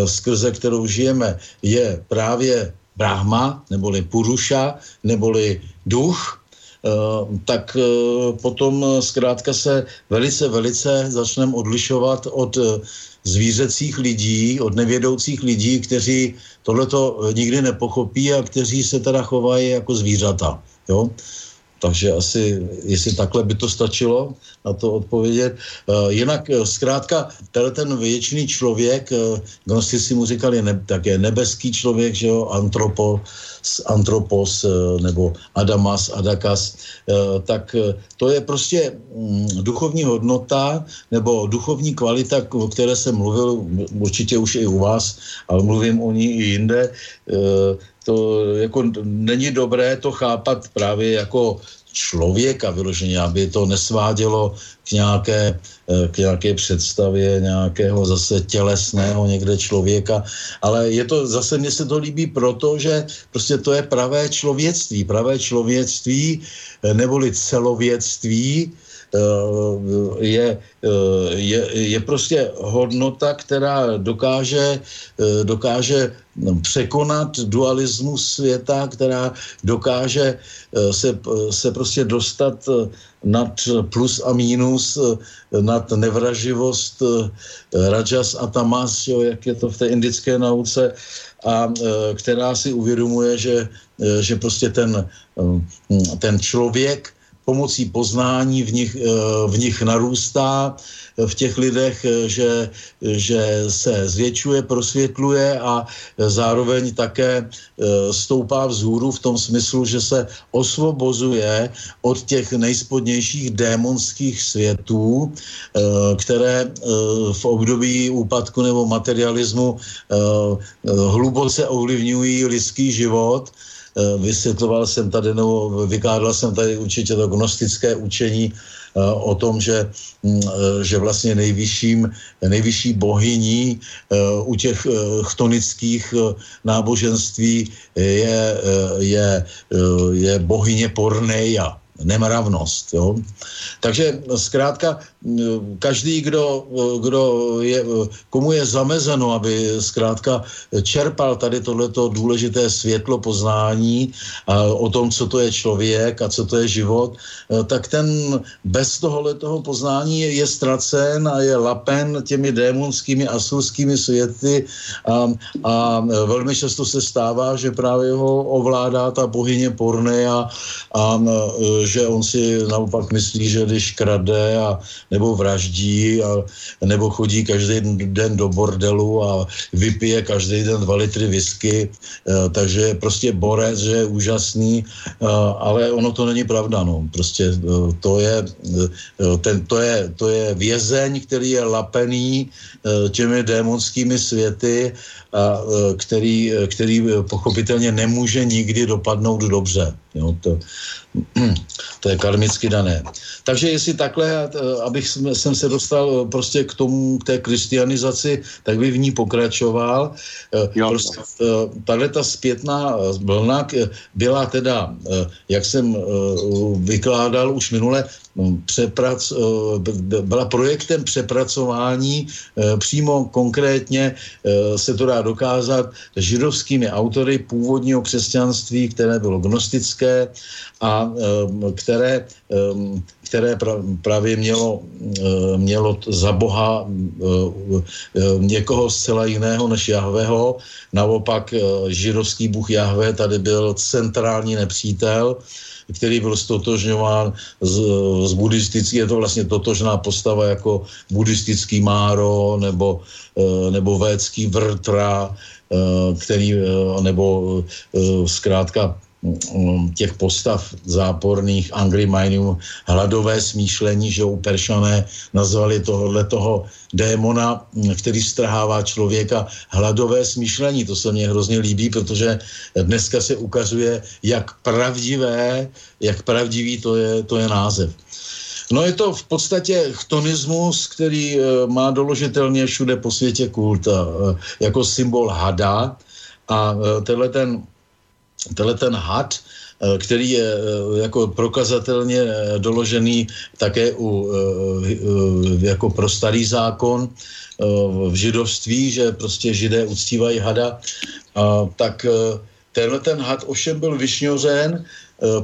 skrze kterou žijeme, je právě Brahma, neboli Puruša, neboli duch, Eh, tak eh, potom eh, zkrátka se velice, velice začneme odlišovat od zvířecích lidí, od nevědoucích lidí, kteří tohleto nikdy nepochopí a kteří se teda chovají jako zvířata. Jo? Takže asi, jestli takhle by to stačilo na to odpovědět. Jinak zkrátka, tenhle ten věčný člověk, gnostici mu říkali ne, také nebeský člověk, že jo, antropos, antropos uh, nebo adamas, adakas, uh, tak uh, to je prostě um, duchovní hodnota nebo duchovní kvalita, o které jsem mluvil určitě už i u vás, ale mluvím o ní i jinde. To jako není dobré to chápat právě jako člověka vyloženě, aby to nesvádělo k nějaké, eh, k nějaké představě nějakého zase tělesného někde člověka, ale je to, zase mně se to líbí proto, že prostě to je pravé člověctví, pravé člověctví eh, neboli celověctví, je, eh, je, je prostě hodnota, která dokáže, eh, dokáže překonat dualismus světa, která dokáže se, se prostě dostat nad plus a mínus, nad nevraživost rajas a tamas, jo, jak je to v té indické nauce, a která si uvědomuje, že, že prostě ten, ten člověk pomocí poznání v nich, eh, v nich narůstá eh, v těch lidech, eh, že, že se zvětšuje, prosvětluje a zároveň také stoupá vzhůru v tom smyslu, že se osvobozuje od těch nejspodnějších démonských světů, které v období úpadku nebo materialismu hluboce ovlivňují lidský život vysvětloval jsem tady, nebo vykládal jsem tady určitě to gnostické učení eh, o tom, že, mm, eh, že vlastně nejvyšším, nejvyšší bohyní u těch chtonických náboženství je, je, je bohyně Porneja nemravnost. Jo? Takže zkrátka každý, kdo, kdo je, komu je zamezeno, aby zkrátka čerpal tady tohleto důležité světlo poznání a o tom, co to je člověk a co to je život, tak ten bez tohoto poznání je, je ztracen a je lapen těmi démonskými asurskými světy a, a velmi často se stává, že právě ho ovládá ta bohyně Porne a, a že on si naopak myslí, že když krade a nebo vraždí a, nebo chodí každý den do bordelu a vypije každý den dva litry whisky, eh, takže je prostě borec, že je úžasný, eh, ale ono to není pravda, no. Prostě eh, to je, ten, to je, to je vězeň, který je lapený těmi démonskými světy a který, který pochopitelně nemůže nikdy dopadnout dobře. Jo, to, to je karmicky dané. Takže jestli takhle, abych jsem se dostal prostě k tomu, k té kristianizaci, tak by v ní pokračoval. Jo. Prostě, tahle ta zpětná vlna byla teda, jak jsem vykládal už minule, přeprac, byla projektem přepracování, přímo konkrétně se to dá dokázat židovskými autory původního křesťanství, které bylo gnostické a které, které právě mělo, mělo za Boha někoho zcela jiného než Jahveho. Naopak židovský bůh Jahve tady byl centrální nepřítel, který byl stotožňován z, z buddhistický, je to vlastně totožná postava jako buddhistický Máro nebo, nebo védský Vrtra, který, nebo zkrátka těch postav záporných Angry Minum hladové smýšlení, že Peršané nazvali tohle toho démona, mm, který strhává člověka hladové smýšlení. To se mně hrozně líbí, protože dneska se ukazuje, jak pravdivé, jak pravdivý to je, to je název. No je to v podstatě chtonismus, který má doložitelně všude po světě kult jako symbol hada a tenhle ten, tenhle ten had Eh, který je eh, jako prokazatelně eh, doložený také u, jako pro starý zákon v židovství, že prostě židé uctívají hada, tak tenhle ten had ovšem byl vyšňořen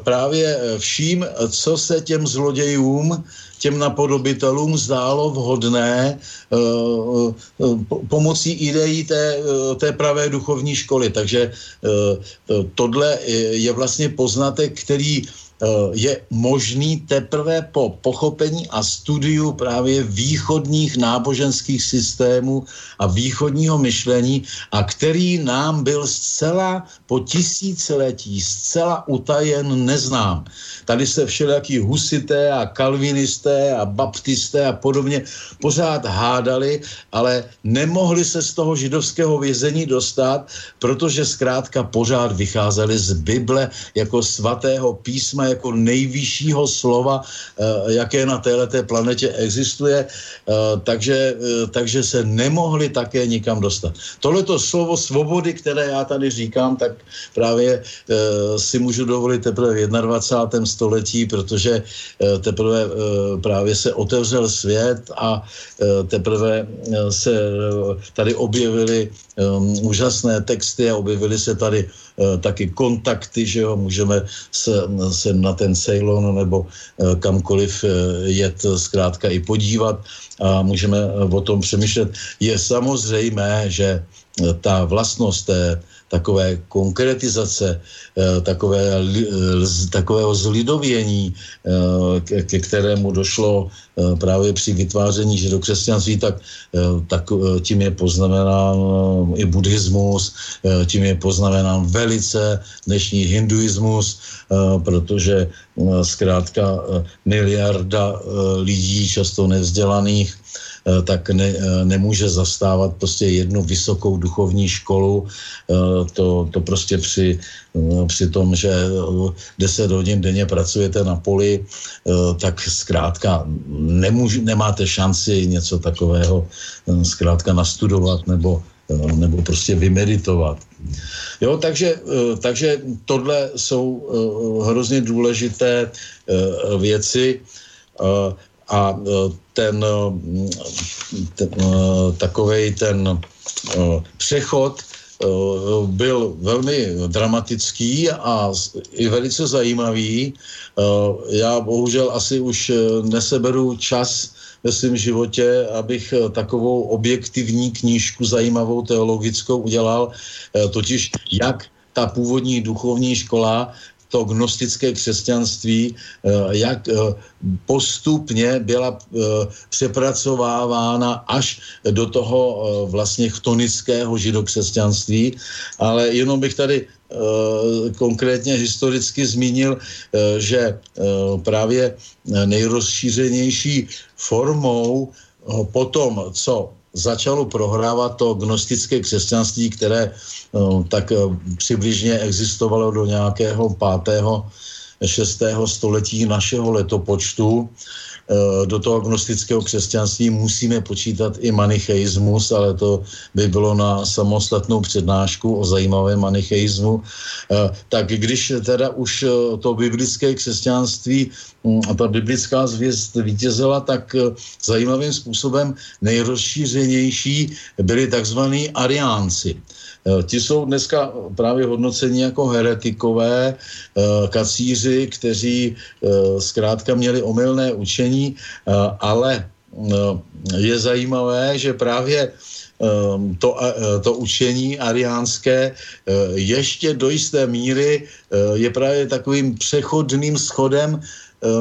právě vším, co se těm zlodějům těm napodobitelům zdálo vhodné uh, uh, pomocí ideí té, té pravé duchovní školy. Takže tohle je vlastně poznatek, který Eh, je možný teprve po pochopení a studiu právě východních náboženských systémů a východního myšlení a který nám byl zcela po tisíciletí zcela utajen neznám. Tady se všelijaký husité a kalvinisté a baptisté a podobně pořád hádali, ale nemohli se z toho židovského vězení dostat, protože zkrátka pořád vycházeli z Bible jako svatého písma jako nejvyššího slova, eh, jaké na této planetě existuje, eh, takže, eh, takže se nemohli také nikam dostat. Tohleto slovo svobody, které já tady říkám, tak právě si můžu dovolit teprve v 21. století, protože teprve právě se otevřel svět a teprve se tady objevily úžasné texty a objevily se tady taky kontakty, že jo, můžeme se, se na ten Ceylon nebo eh, kamkoliv eh, jet zkrátka i podívat a můžeme eh, o tom přemýšlet. Je samozřejmé, že ta vlastnost té takové konkretizace, eh, takové, eh, takového zlidovění, eh, ke kterému došlo právě při vytváření židokřesťanství, tak, tak tím je poznamenán i buddhismus, tím je poznamenán velice dnešní hinduismus, protože zkrátka miliarda lidí, často nevzdělaných, Eh, tak ne, eh, nemůže zastávat prostě jednu vysokou duchovní školu. Eh, to, to prostě při, při tom, že 10 hodin denně pracujete na poli, tak zkrátka nemůž, nemáte šanci něco takového zkrátka nastudovat nebo nebo prostě vymeditovat. Jo, takže, takže tohle jsou hrozně důležité věci a ten, eh, ten eh, takovej ten eh, přechod byl velmi dramatický a i velice zajímavý. Já bohužel asi už neseberu čas ve svém životě, abych takovou objektivní knížku zajímavou teologickou udělal, totiž jak ta původní duchovní škola to gnostické křesťanství, eh, jak eh, postupně byla eh, přepracovávána až do toho vlastně chtonického židokřesťanství, ale jenom bych tady konkrétně historicky zmínil, že právě nejrozšířenější formou po tom, co začalo prohrávat to gnostické křesťanství, které tak uh, přibližně existovalo do nějakého pátého, šestého století našeho letopočtu. Eh, do toho agnostického křesťanství musíme počítat i manicheismus, ale to by bylo na samostatnou přednášku o zajímavém manicheismu. Eh, tak když teda už eh, to biblické křesťanství hm, a ta biblická zvěst vítězila, tak zajímavým způsobem nejrozšířenější byli takzvaní ariánci. Eh, ti jsou dneska právě hodnoceni jako heretikové, eh, kacíři, kteří eh, zkrátka měli omylné učení, ale je zajímavé, že právě to, to učení ariánské ještě do jisté míry je právě takovým přechodným schodem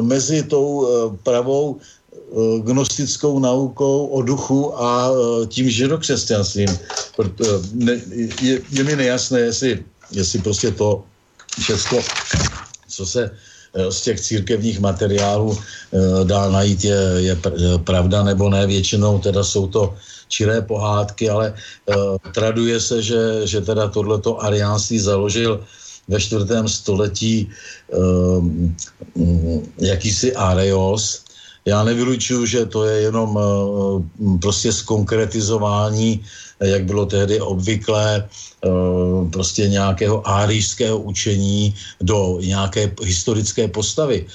mezi tou pravou gnostickou naukou o duchu a eh, tím židokřesťanstvím. Je, je mi nejasné, jestli, jestli prostě to všechno, co se eh, z těch církevních materiálů dá najít, je, je pravda nebo ne. Většinou teda jsou to čiré pohádky, ale traduje se, že, že teda tohleto ariánství založil ve čtvrtém století jakýsi Areos, já nevylučuju, že to je jenom prostě zkonkretizování, jak bylo tehdy obvyklé, prostě nějakého árijského učení do nějaké historické postavy.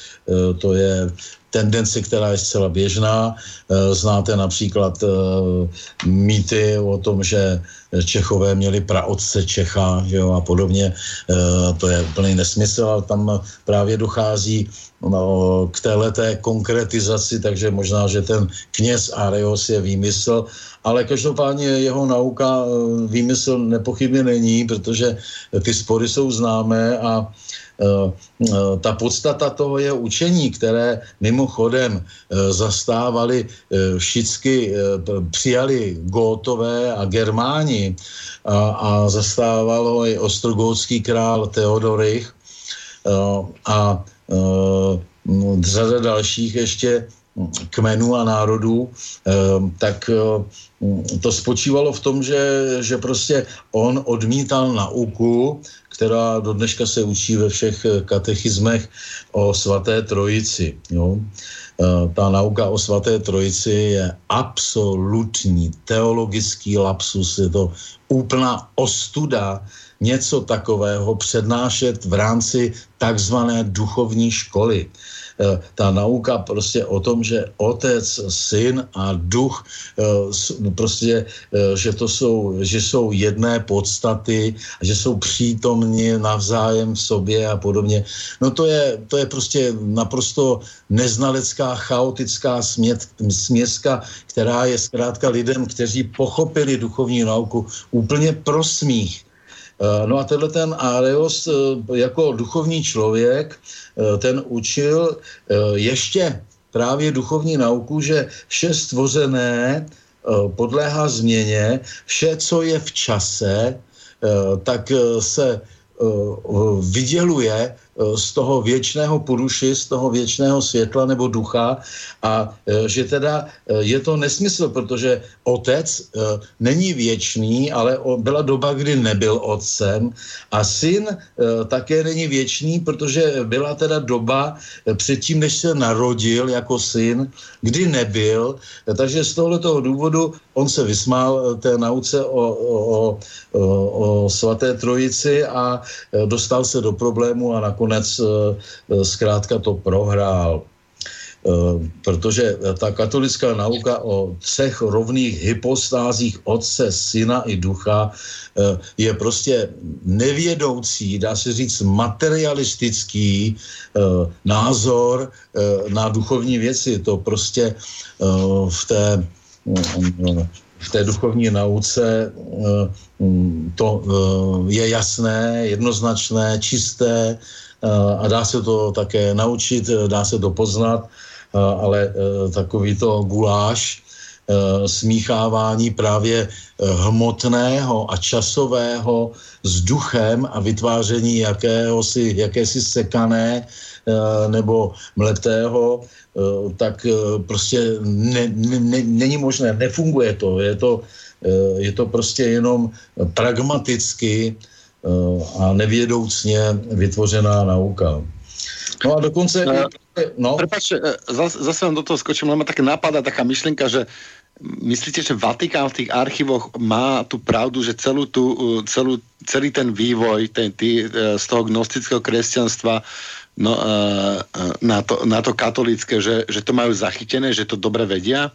To je tendence, která je zcela běžná. Eh, znáte například eh, mýty o tom, že Čechové měli praotce Čecha jo, a podobně. Eh, to je úplný nesmysl, ale tam právě dochází no, k téhleté konkretizaci, takže možná, že ten kněz Areos je výmysl, ale každopádně jeho nauka výmysl nepochybně není, protože ty spory jsou známé a eh, ta podstata toho je učení, které mimochodem eh, zastávali všichni, přijali Gótové a Germáni a, a zastával ho i ostrogótský král Theodorich a řada dalších ještě kmenů a národů, tak to spočívalo v tom, že, že prostě on odmítal nauku, která do dneška se učí ve všech eh, katechismech o svaté trojici. Jo. Eh, ta nauka o svaté trojici je absolutní teologický lapsus, je to úplná ostuda něco takového přednášet v rámci takzvané duchovní školy. Eh, ta nauka prostě o tom, že otec, syn a duch eh, no prostě, eh, že to jsou, že jsou jedné podstaty, že jsou přítomni navzájem v sobě a podobně. No to je, to je prostě naprosto neznalecká, chaotická směska, která je zkrátka lidem, kteří pochopili duchovní nauku, úplně prosmích. Eh, no a tenhle ten Areos eh, jako duchovní člověk, eh, ten učil ještě právě duchovní nauku, že vše stvořené podléhá změně, vše, co je v čase, tak se vyděluje z toho věčného puruši, z toho věčného světla nebo ducha a eh, že teda eh, je to nesmysl, protože otec není věčný, ale byla doba, kdy nebyl otcem a syn také není věčný, protože byla teda doba předtím, než se narodil jako syn, kdy nebyl, takže z tohoto důvodu on se vysmál té nauce o, o, o, o svaté trojici a dostal se do problému a nakonec nakonec eh, eh, zkrátka to prohrál eh, protože ta katolická nauka o třech rovných hypostázích Otce, Syna i Ducha je prostě nevědoucí, dá se říct materialistický názor na duchovní věci. To prostě v té v té duchovní nauce to je jasné, jednoznačné, čisté, a dá se to také naučit, dá se to poznat, ale e, takový to guláš, smíchávání právě hmotného a časového s duchem a vytváření jakéhosi, jakési sekané nebo mletého, tak prostě ne, ne, není možné, nefunguje to. Je to, je to prostě jenom pragmaticky Eh, a nevědoucně vytvořená nauka. No a dokonce... Uh, no. Prepač, eh, zase, zase do toho skočím, ma také napadá taká myšlenka, že myslíte, že Vatikán v tých archívoch má tu pravdu, že celú tu, celú, celý ten vývoj ten, tý, z toho gnostického kresťanstva no, na, to, na to katolické, že, že to majú zachytené, že to dobre vedia?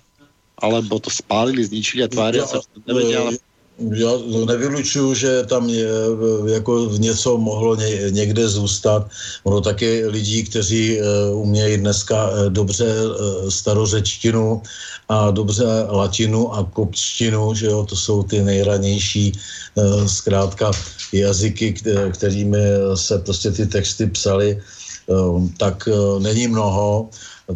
Alebo to spálili, zničili a tvária sa, že to nevedia? Ale já nevylučuju, že tam je, jako něco mohlo ně, někde zůstat. Ono taky lidí, kteří uh, umějí dneska uh, dobře uh, starořečtinu a dobře latinu a kopčtinu, že jo, to jsou ty nejranější zkrátka jazyky, kterými se prostě ty texty psaly, tak není mnoho.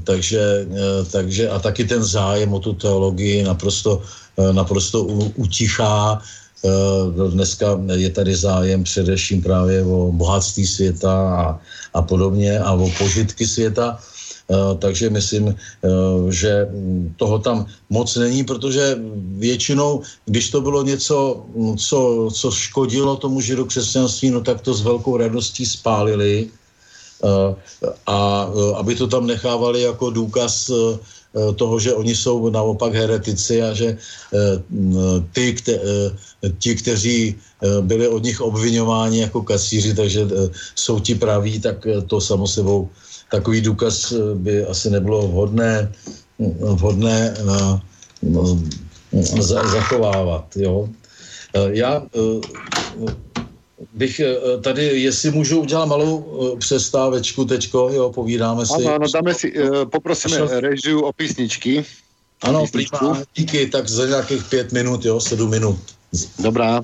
Takže, takže a taky ten zájem o tu teologii naprosto Eh, naprosto utichá. Eh, dneska je tady zájem především právě o bohatství světa a, a podobně a o požitky světa. Eh, takže myslím, že toho tam moc není, protože většinou, když to bylo něco, co, co škodilo tomu židokřesťanství, no tak to s velkou radostí spálili a aby to tam nechávali jako důkaz toho, že oni jsou naopak heretici a že ty, kte, ti, kteří byli od nich obvinováni jako kasíři, takže jsou ti praví, tak to samo sebou takový důkaz by asi nebylo vhodné, vhodné no, zachovávat. Jo. Já bych eh, tady, jestli můžu udělat malou eh, přestávečku teďko, jo, povídáme si. Ano, ano, dáme si, uh, poprosíme režiu o písničky. Ano, prima, díky, tak za nějakých pět minut, jo, sedm minut. Dobrá.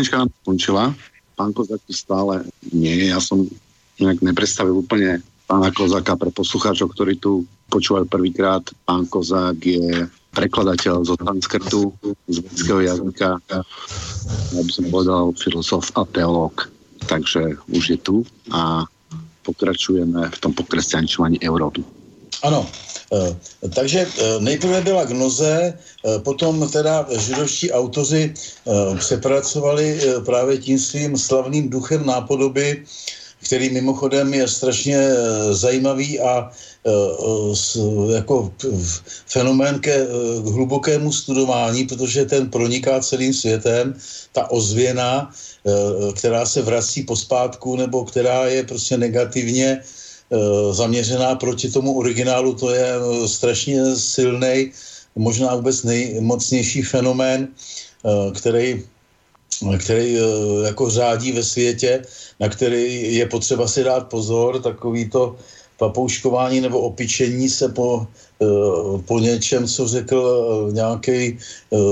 Pesnička nám skončila. Pán Kozák tu stále nie. Ja som nejak nepredstavil úplne pána Kozáka pre poslucháčov, ktorí tu počúvajú prvýkrát. Pán Kozák je prekladateľ zo sanskrtu, z vedského jazyka, aby som povedal filozof a teológ. Takže už je tu a pokračujeme v tom pokresťančovaní Európy. Ano, takže e, nejprve byla gnoze, e, potom teda židovští autoři přepracovali právě tím svým slavným duchem nápodoby, který mimochodem je strašně zajímavý a jako fenomén ke hlubokému studování, protože ten proniká celým světem, ta ozvěna, která se vrací pospátku nebo která je prostě negativně Eh, zaměřená proti tomu originálu, to je eh, strašně silný, možná vůbec nejmocnější fenomén, eh, který který jako řádí ve světě, na který je potřeba si dát pozor, takový to papouškování nebo opičení se po, po něčem, co řekl nějaký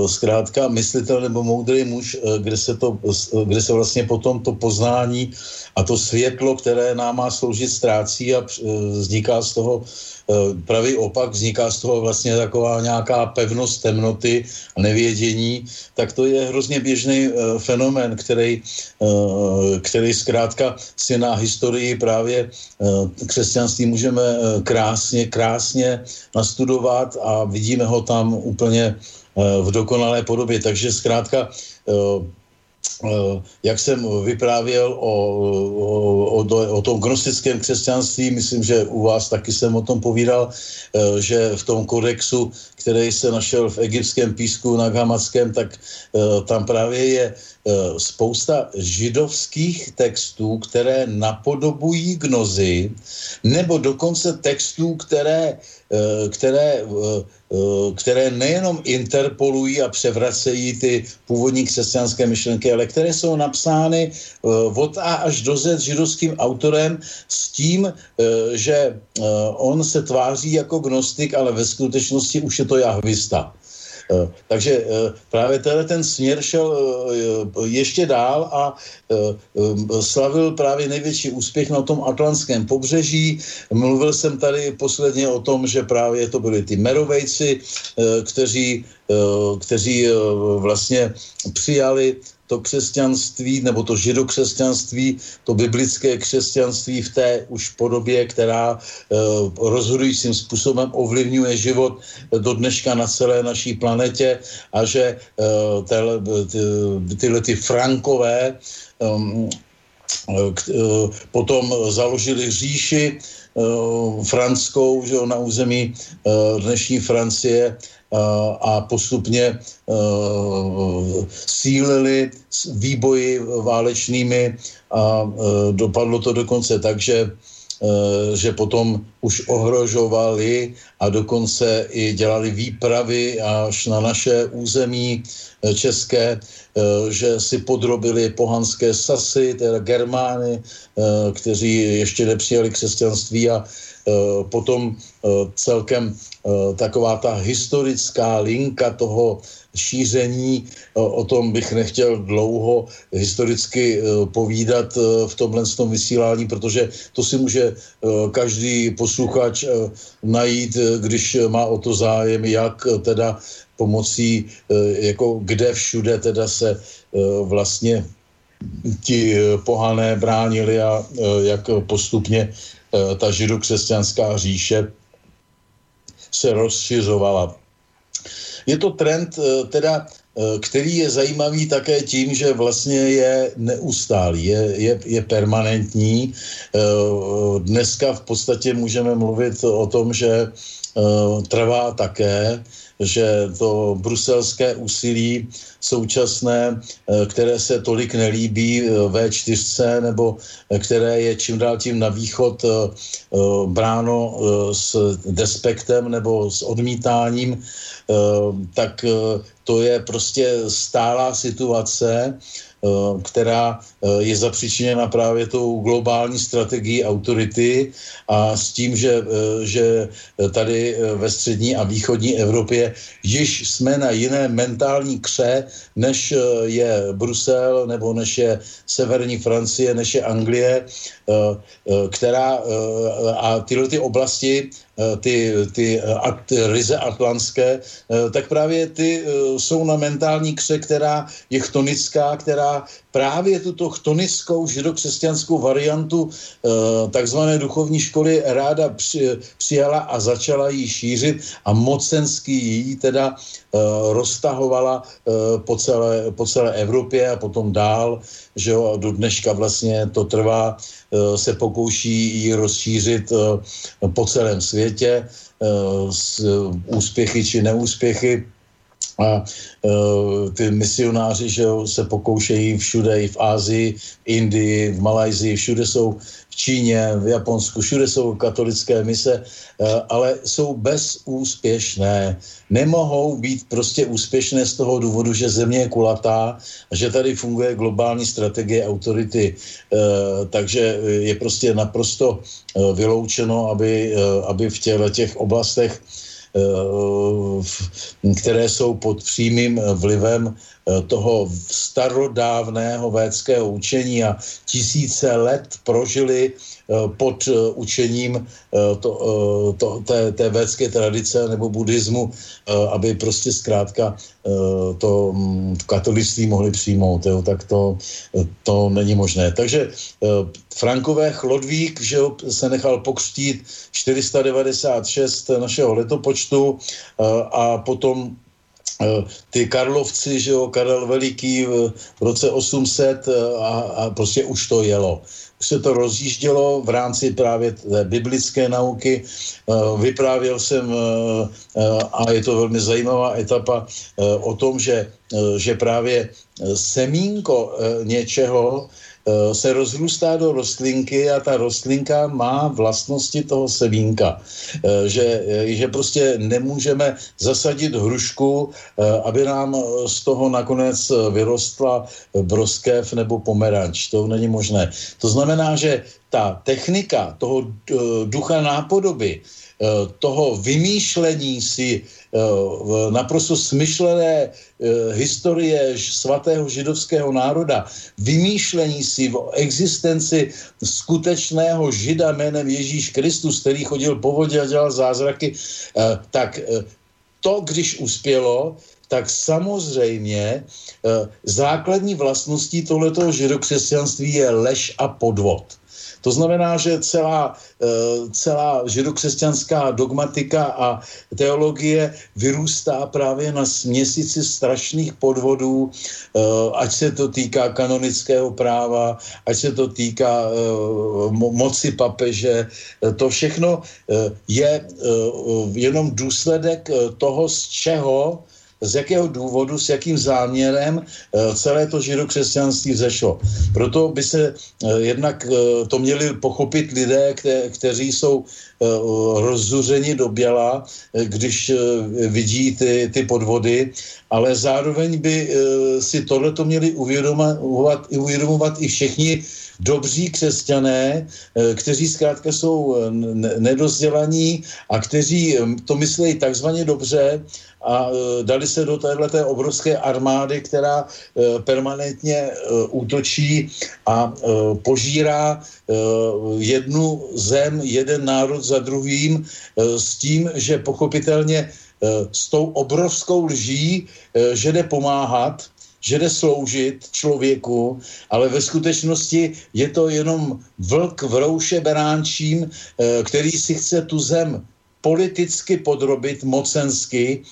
zkrátka myslitel nebo moudrý muž, kde se, to, kde se vlastně potom to poznání a to světlo, které nám má sloužit, ztrácí a vzniká z toho pravý opak, vzniká z toho vlastně taková nějaká pevnost temnoty a nevědění, tak to je hrozně běžný e, fenomén, který, který zkrátka si na historii právě křesťanství můžeme krásně, krásně nastudovat a vidíme ho tam úplně v dokonalé podobě. Takže zkrátka jak jsem vyprávěl o, o, o, o tom gnostickém křesťanství, myslím, že u vás taky jsem o tom povídal, eh, že v tom kodexu, který se našel v egyptském písku na Gamackém, tak eh, tam právě je spousta židovských textů, které napodobují gnozy, nebo dokonce textů, které, které Eh, které nejenom interpolují a převracejí ty původní křesťanské myšlenky, ale které jsou napsány eh, od A až do Z židovským autorem s tím, eh, že on se tváří jako gnostik, ale ve skutečnosti už je to jahvista. Eh, takže eh, právě tenhle ten směr šel eh, ještě dál a slavil právě největší úspěch na tom atlantském pobřeží. Mluvil jsem tady posledně o tom, že právě to byli ty merovejci, kteří, kteří vlastně přijali to křesťanství nebo to židokřesťanství, to biblické křesťanství v té už podobě, která uh, rozhodujícím způsobem ovlivňuje život do dneška na celé naší planetě a že ty, tyhle ty frankové um, uh, potom založili říši franskou že na území dnešní Francie a postupně sílili výboji válečnými a dopadlo to dokonce tak, že že potom už ohrožovali a dokonce i dělali výpravy až na naše území české, že si podrobili pohanské sasy, teda Germány, kteří ještě nepřijali křesťanství a potom celkem taková ta historická linka toho šíření, o tom bych nechtěl dlouho historicky povídat v tomhle tom vysílání, protože to si může každý posluchač najít, když má o to zájem, jak teda pomocí, jako kde všude teda se vlastně ti pohané bránili a jak postupně ta židokřesťanská říše se rozšiřovala. Je to trend eh, teda, eh, který je zajímavý také tím, že vlastně je neustálý, je, je, je permanentní. Eh, dneska v podstatě můžeme mluvit o tom, že trvá také že to bruselské úsilí současné, eh, které se tolik nelíbí eh, V4 nebo eh, které je čím dál tím na východ bráno s despektem nebo s odmítáním, tak to je prostě stálá situace, která eh, je zapříčiněna právě tou globální strategií autority a s tím, že, eh, že tady ve střední a východní Evropě již jsme na jiné mentální kře, než je Brusel nebo než je severní Francie, než je Anglie, která a tyhle ty oblasti ty, ty, ty ryze atlantské, tak právě ty jsou na mentální kře, která je chtonická, která právě tuto chtonickou židokřesťanskou variantu eh, takzvané duchovní školy ráda při, přijala a začala ji šířit a mocensky ji teda eh, roztahovala eh, po celé, po celé Evropě a potom dál, že jo, do dneška vlastně to trvá, se pokouší ji rozšířit po celém světě s úspěchy či neúspěchy a uh, ty misionáři že jo, se pokoušejí všude, i v Ázii, v Indii, v Malajzii, všude jsou v Číně, v Japonsku, všude jsou katolické mise, uh, ale jsou bezúspěšné. Nemohou být prostě úspěšné z toho důvodu, že země je kulatá a že tady funguje globální strategie autority. Uh, takže je prostě naprosto vyloučeno, aby, aby v těchto těch oblastech které jsou pod přímým vlivem eh, toho starodávného védského učení a tisíce let prožili Eh, pod eh, učením eh, to, to, té, té védské tradice nebo buddhismu, aby prostě zkrátka to mm, katolictví mohli přijmout, jo, tak to, to není možné. Takže Frankové Chlodvík že se nechal pokřtít 496 našeho letopočtu a potom ty Karlovci, že jo, Karel Veliký v roce 800 a, a prostě už to jelo se to rozjíždělo v rámci právě té biblické nauky. Eh, vyprávěl jsem, eh, eh, a je to velmi zajímavá etapa, o tom, že, že právě semínko něčeho Eh, se rozrůstá do rostlinky a ta rostlinka má vlastnosti toho semínka. Eh, že, eh, že prostě nemůžeme zasadit hrušku, aby nám z toho nakonec vyrostla broskev nebo pomeranč. To není možné. To znamená, že ta technika toho ducha nápodoby, toho vymýšlení si naprosto smyšlené Eh, historie svatého židovského národa, vymýšlení si v existenci skutečného žida jménem Ježíš Kristus, který chodil po vodě a dělal zázraky, eh, tak eh, to, když uspělo, tak samozřejmě základní vlastností tohletoho židokřesťanství je lež a podvod. To znamená, že celá, eh, celá židokřesťanská dogmatika a teologie vyrůstá právě na směsici strašných podvodů, eh, ať se to týká kanonického práva, ať se to týká eh, moci papeže. To všechno je jenom důsledek toho, z čeho z jakého důvodu, s jakým záměrem eh, celé to židokřesťanství zešlo. Proto by se eh, jednak eh, to měli pochopit lidé, kte, kteří jsou rozzuřeni do běla, když vidí ty, ty podvody, ale zároveň by si tohleto měli uvědomovat, uvědomovat i všichni dobří křesťané, kteří zkrátka jsou nedozdělaní a kteří to myslejí takzvaně dobře a e, dali se do téhle obrovské armády, která e, permanentně e, útočí a požírá jednu zem, jeden národ za druhým s tím, že pochopitelně s tou obrovskou lží, že jde pomáhat, že jde sloužit člověku, ale ve skutečnosti je to jenom vlk v rouše beránčím, který si chce tu zem politicky podrobit mocensky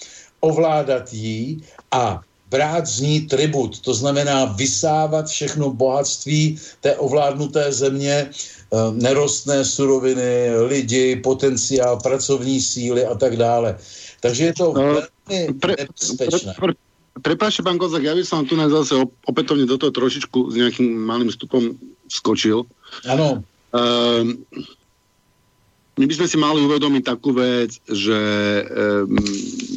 ovládat jí a brát z ní tribut, to znamená vysávat všechno bohatství té ovládnuté země, eh, nerostné suroviny, lidi, potenciál, pracovní síly a tak dále. Takže je to no, velmi nebezpečné. Pre, pre, Prepáčte, pán Kozak, ja by som tu zase opätovne do toho trošičku s nejakým malým vstupom skočil. Áno. Um, my by sme si mali uvedomiť takú vec, že um,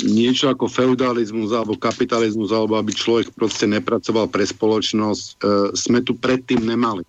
niečo ako feudalizmus alebo kapitalizmus, alebo aby človek proste nepracoval pre spoločnosť, uh, sme tu predtým nemali.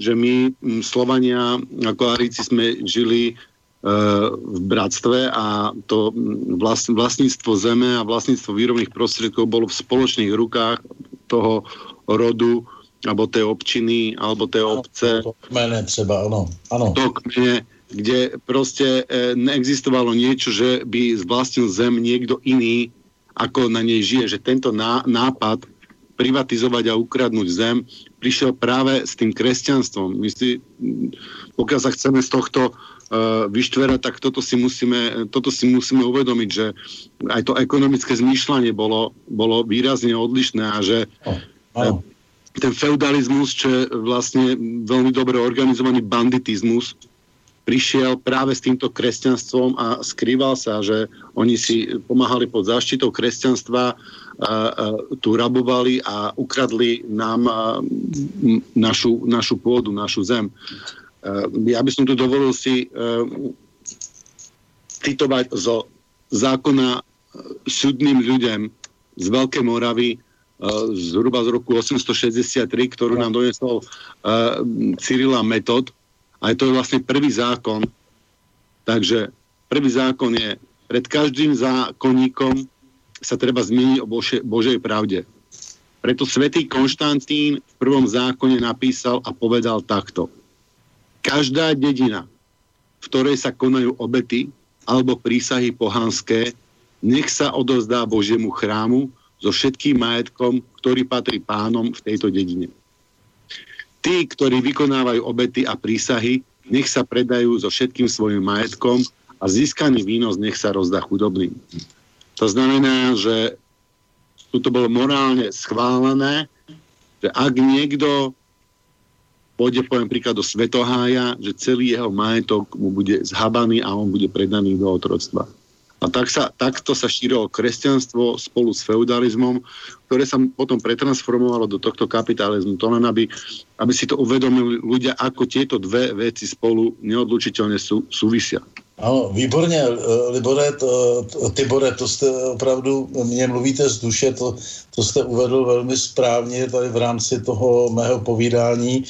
Že my, um, Slovania, ako Aríci, sme žili uh, v bratstve a to vlast, vlastníctvo zeme a vlastníctvo výrobných prostriedkov bolo v spoločných rukách toho rodu alebo tej občiny, alebo tej obce. To kmene třeba, ano. ano. To kmene, kde proste e, neexistovalo niečo, že by zvlastnil zem niekto iný, ako na nej žije. Že tento ná, nápad privatizovať a ukradnúť zem prišiel práve s tým kresťanstvom. My si, pokiaľ sa chceme z tohto uh, vyštverať, tak toto si, musíme, toto si musíme uvedomiť, že aj to ekonomické zmýšľanie bolo, bolo výrazne odlišné a že oh, oh. ten feudalizmus, čo je vlastne veľmi dobre organizovaný banditizmus, prišiel práve s týmto kresťanstvom a skrýval sa, že oni si pomáhali pod záštitou kresťanstva, a, a, tu rabovali a ukradli nám a, našu, našu pôdu, našu zem. A, ja by som tu dovolil si a, citovať zo zákona súdnym ľuďom z Veľkej Moravy, zhruba z roku 863, ktorú nám donesol Cyrila Metod, a to je vlastne prvý zákon. Takže prvý zákon je, pred každým zákonníkom sa treba zmeniť o Bože, Božej pravde. Preto svätý Konštantín v prvom zákone napísal a povedal takto. Každá dedina, v ktorej sa konajú obety alebo prísahy pohanské, nech sa odozdá Božiemu chrámu so všetkým majetkom, ktorý patrí pánom v tejto dedine. Tí, ktorí vykonávajú obety a prísahy, nech sa predajú so všetkým svojim majetkom a získaný výnos nech sa rozdá chudobným. To znamená, že to bolo morálne schválené, že ak niekto pôjde, poviem príklad, do Svetohája, že celý jeho majetok mu bude zhabaný a on bude predaný do otroctva. A tak sa, takto sa šírilo kresťanstvo spolu s feudalizmom, ktoré sa potom pretransformovalo do tohto kapitalizmu. To len, aby, aby si to uvedomili ľudia, ako tieto dve veci spolu neodlučiteľne sú, súvisia. Ano, výborně, eh, Libore, to, Tibore, to jste opravdu, mě mluvíte z duše, to, to jste uvedl velmi správně tady v rámci toho mého povídání.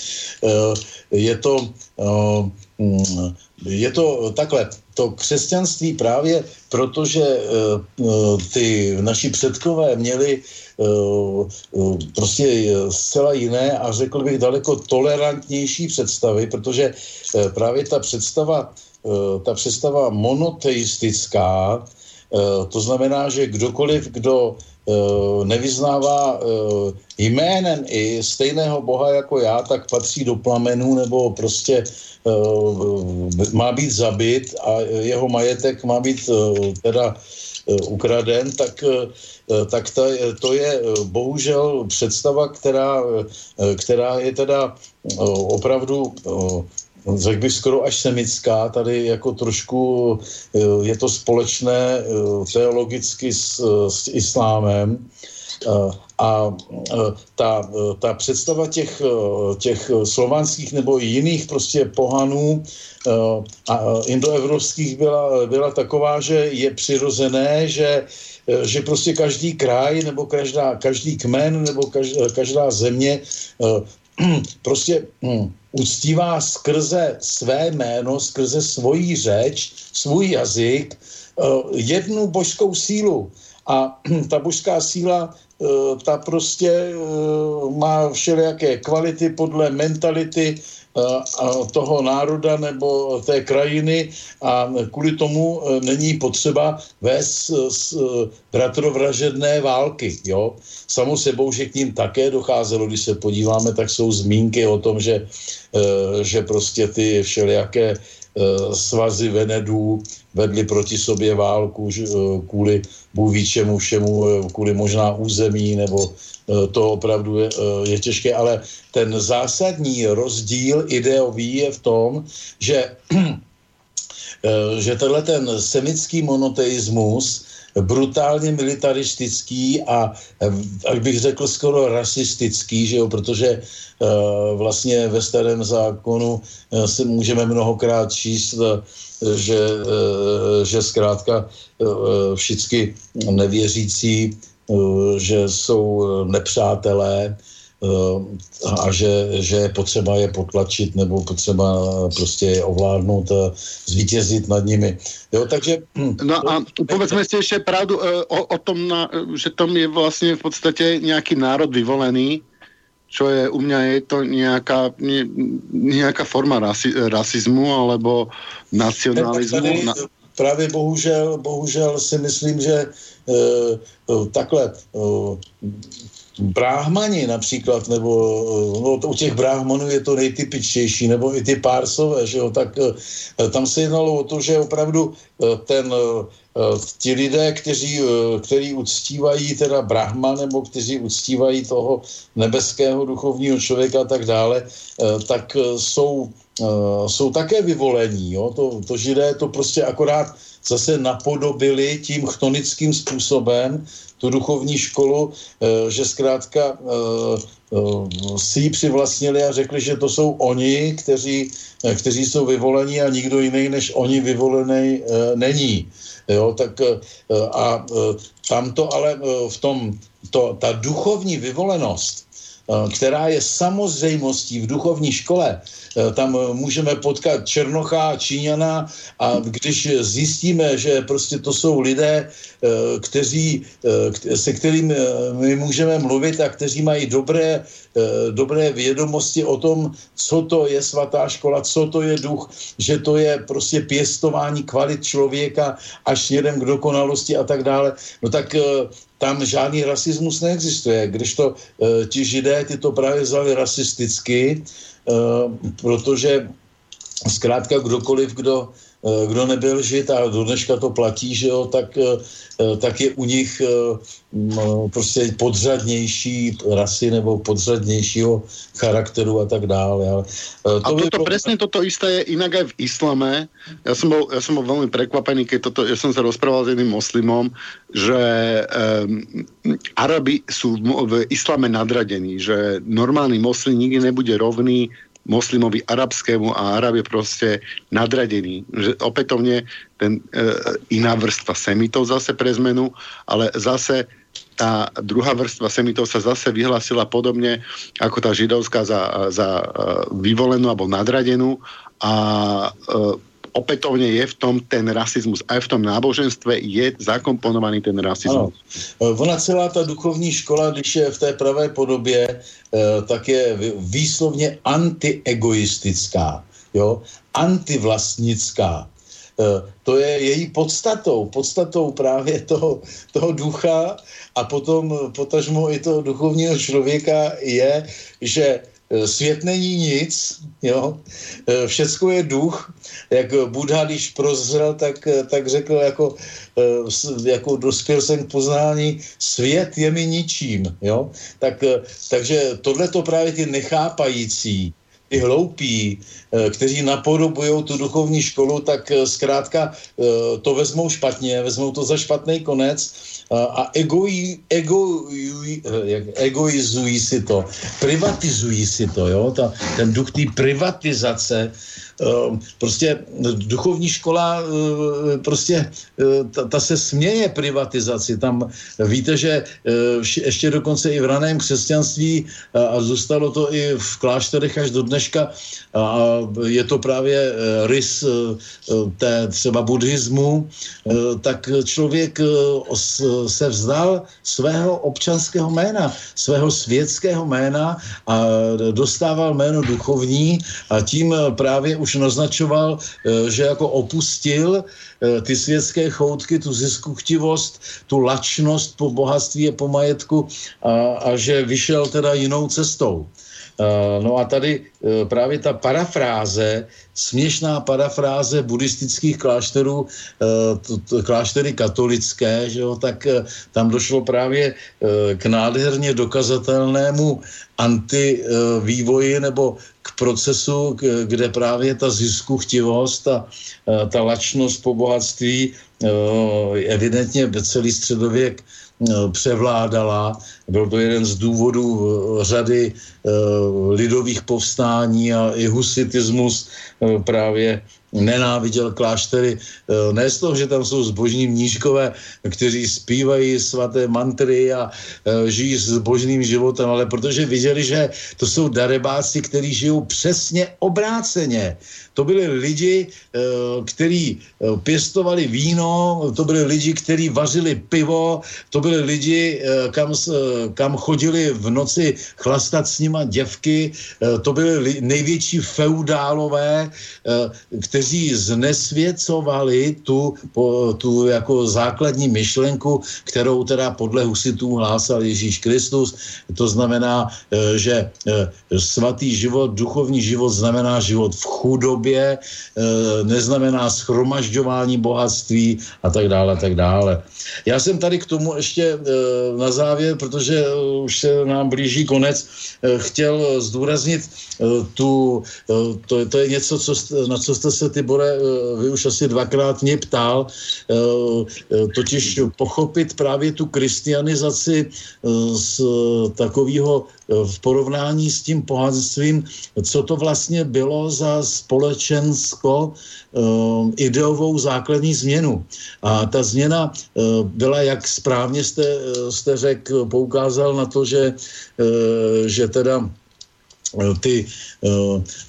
Eh, je to, eh, mm, je to takhle, to křesťanství právě, protože ty naši předkové měli prostě zcela jiné a řekl bych daleko tolerantnější představy, protože právě ta představa Eh, ta představa monoteistická, eh, to znamená, že kdokoliv, kdo eh, nevyznává jménem i stejného boha jako já, tak patří do plamenů nebo prostě má být zabit a jeho majetek má být teda ukraden, tak, tak to, to je bohužel představa, která, která je teda opravdu řekl bych skoro až semická, tady jako trošku eh, je to společné eh, teologicky s, s islámem. Eh, a ta, ta představa těch, těch slovanských nebo jiných prostě pohanů a indoevropských byla, byla taková, že je přirozené, že že prostě každý kraj nebo každá, každý kmen nebo každá, každá země prostě hm, uctívá skrze své jméno, skrze svoji řeč, svůj jazyk, eh, jednu božskou sílu. A ta božská síla, eh, ta prostě eh, má všelijaké kvality podle mentality toho národa nebo té krajiny a kvůli tomu není potřeba vést bratrovražedné války. Jo? Samo sebou, že k ním také docházelo, když se podíváme, tak jsou zmínky o tom, že, že prostě ty všelijaké svazy Venedů vedli proti sobě válku kvůli Bůh ví čemu všemu, kvůli možná území nebo to opravdu je, eh, je těžké, ale ten zásadní rozdíl ideový je v tom, že, eh, že tenhle ten semický monoteismus brutálně militaristický a, jak bych řekl, skoro rasistický, že jo, protože uh, vlastně ve starém zákonu uh, se můžeme mnohokrát číst, uh, že, že zkrátka všichni nevěřící, že jsou nepřátelé, a že, že je potřeba je potlačit nebo potřeba prostě je ovládnout a zvítězit nad nimi. Jo, takže... No a povedzme si ještě pravdu o, o tom, na, že tam je vlastně v podstatě nějaký národ vyvolený, čo je u mě je to nějaká, nějaká forma rasi, rasismu alebo nacionalismu. Tady. Právě bohužel, bohužel si myslím, že takhle uh, bráhmani například, nebo no, u těch bráhmanů je to nejtypičtější, nebo i ty pársové, že jo, tak eh, tam se jednalo o to, že opravdu eh, ten, eh, ti lidé, kteří, který uctívají teda brahma, nebo kteří uctívají toho nebeského duchovního člověka a tak dále, tak jsou, jsou také vyvolení, jo, to, to židé to prostě akorát zase napodobili tím chtonickým způsobem, tu duchovní školu, eh, že zkrátka eh, eh, si ji přivlastnili a řekli, že to jsou oni, kteří, kteří jsou vyvolení a nikdo jiný než oni vyvolený není. Jo, tak a tam to ale v tom, to, ta duchovní vyvolenost, která je samozřejmostí v duchovní škole, tam eh, můžeme potkat Černocha Číňana a když zjistíme, že prostě to jsou lidé, eh, kteří, se kterými my můžeme mluvit a kteří mají dobré, dobré vědomosti o tom, co to je svatá škola, co to je duch, že to je prostě pěstování kvalit člověka až směrem k dokonalosti a tak dále, no tak tam žádný rasismus neexistuje. Když to ti židé ty to právě vzali rasisticky, Eh, protože zkrátka kdokoliv, kdo, eh, kdo nebyl žid a do dneška to platí, že jo, tak, eh, tak je u nich no, prostě podřadnější rasy nebo podřadnějšího charakteru a tak dále. Ale to a toto, pro... presne toto isté je inak aj v islame. Ja som bol, ja som bol veľmi prekvapený, keď toto, ja som sa rozprával s jedným moslimom, že um, Arabi sú v, v islame nadradení, že normálny moslim nikdy nebude rovný moslimovi arabskému a Arab je proste nadradený. Že opätovne ten e, iná vrstva semitov zase pre zmenu, ale zase tá druhá vrstva semitov sa zase vyhlásila podobne ako tá židovská za, za e, vyvolenú alebo nadradenú a e, opätovne je v tom ten rasizmus. Aj v tom náboženstve je zakomponovaný ten rasizmus. Ano. Ona celá ta duchovní škola, když je v té pravé podobě, eh, tak je výslovně antiegoistická, jo? antivlastnická. Eh, to je její podstatou, podstatou právě toho, toho ducha a potom potažmo i toho duchovního člověka je, že svět není nic, jo, všecko je duch, jak Buddha, když prozřel, tak, eh, tak řekl jako, jako dospěl jsem k poznání, svět je mi ničím, jo, tak, takže tohle to právě ty nechápající, ty hloupí, kteří napodobují tu duchovní školu, tak zkrátka to vezmou špatně, vezmou to za špatný konec a egojí, egojí, egoizují si to, privatizují si to, jo, ta, ten duch té privatizace prostě duchovní škola eh, prostě eh, ta, ta se směje privatizaci. Tam víte, že eh, ještě dokonce i v raném křesťanství a zůstalo to i v klášterech až do dneška a je to právě rys té třeba buddhismu, tak člověk se vzdal svého občanského jména, svého světského jména a dostával jméno duchovní a tím právě už už naznačoval, eh, že jako opustil eh, ty světské choutky, tu ziskuchtivost, tu lačnost po bohatství a po majetku a, a že vyšel teda jinou cestou. No a tady právě ta parafráze, směšná parafráze buddhistických klášterů, kláštery katolické, že jo, tak tam došlo právě k nádherně dokazatelnému antivývoji nebo k procesu, kde právě ta ziskuchtivost a ta lačnost po bohatství evidentně celý středověk převládala. Byl to jeden z důvodů řady lidových povstání a i husitismus právě nenáviděl kláštery, eh, ne z toho, že tam jsou zbožní mnížkové, kteří zpívají svaté mantry a eh, žijí zbožným životem, ale protože viděli, že to jsou darebáci, kteří žijou přesně obráceně. To byli lidi, eh, kteří pěstovali víno, to byli lidi, kteří vařili pivo, to byli lidi, kam, kam chodili v noci chlastat s nima děvky, to byli největší feudálové, kteří kteří znesvěcovali tu, tu jako základní myšlenku, kterou teda podle husitů hlásal Ježíš Kristus. To znamená, eh, že eh, svatý život, duchovní život znamená život v chudobě, eh, neznamená schromažďování bohatství a tak dále, a tak dále. Já jsem tady k tomu ještě na závěr, protože už se nám blíží konec, chtěl zdůraznit tu, to, to je něco, co, na co jste se Tibore, eh, vy už asi dvakrát mě ptal, eh, eh, totiž pochopit právě tu kristianizaci z takového v porovnání s tím pohanstvím, co to vlastně bylo za společensko ideovou základní změnu. A ta změna byla, jak správně jste, jste řekl, poukázal na to, že, že teda ty,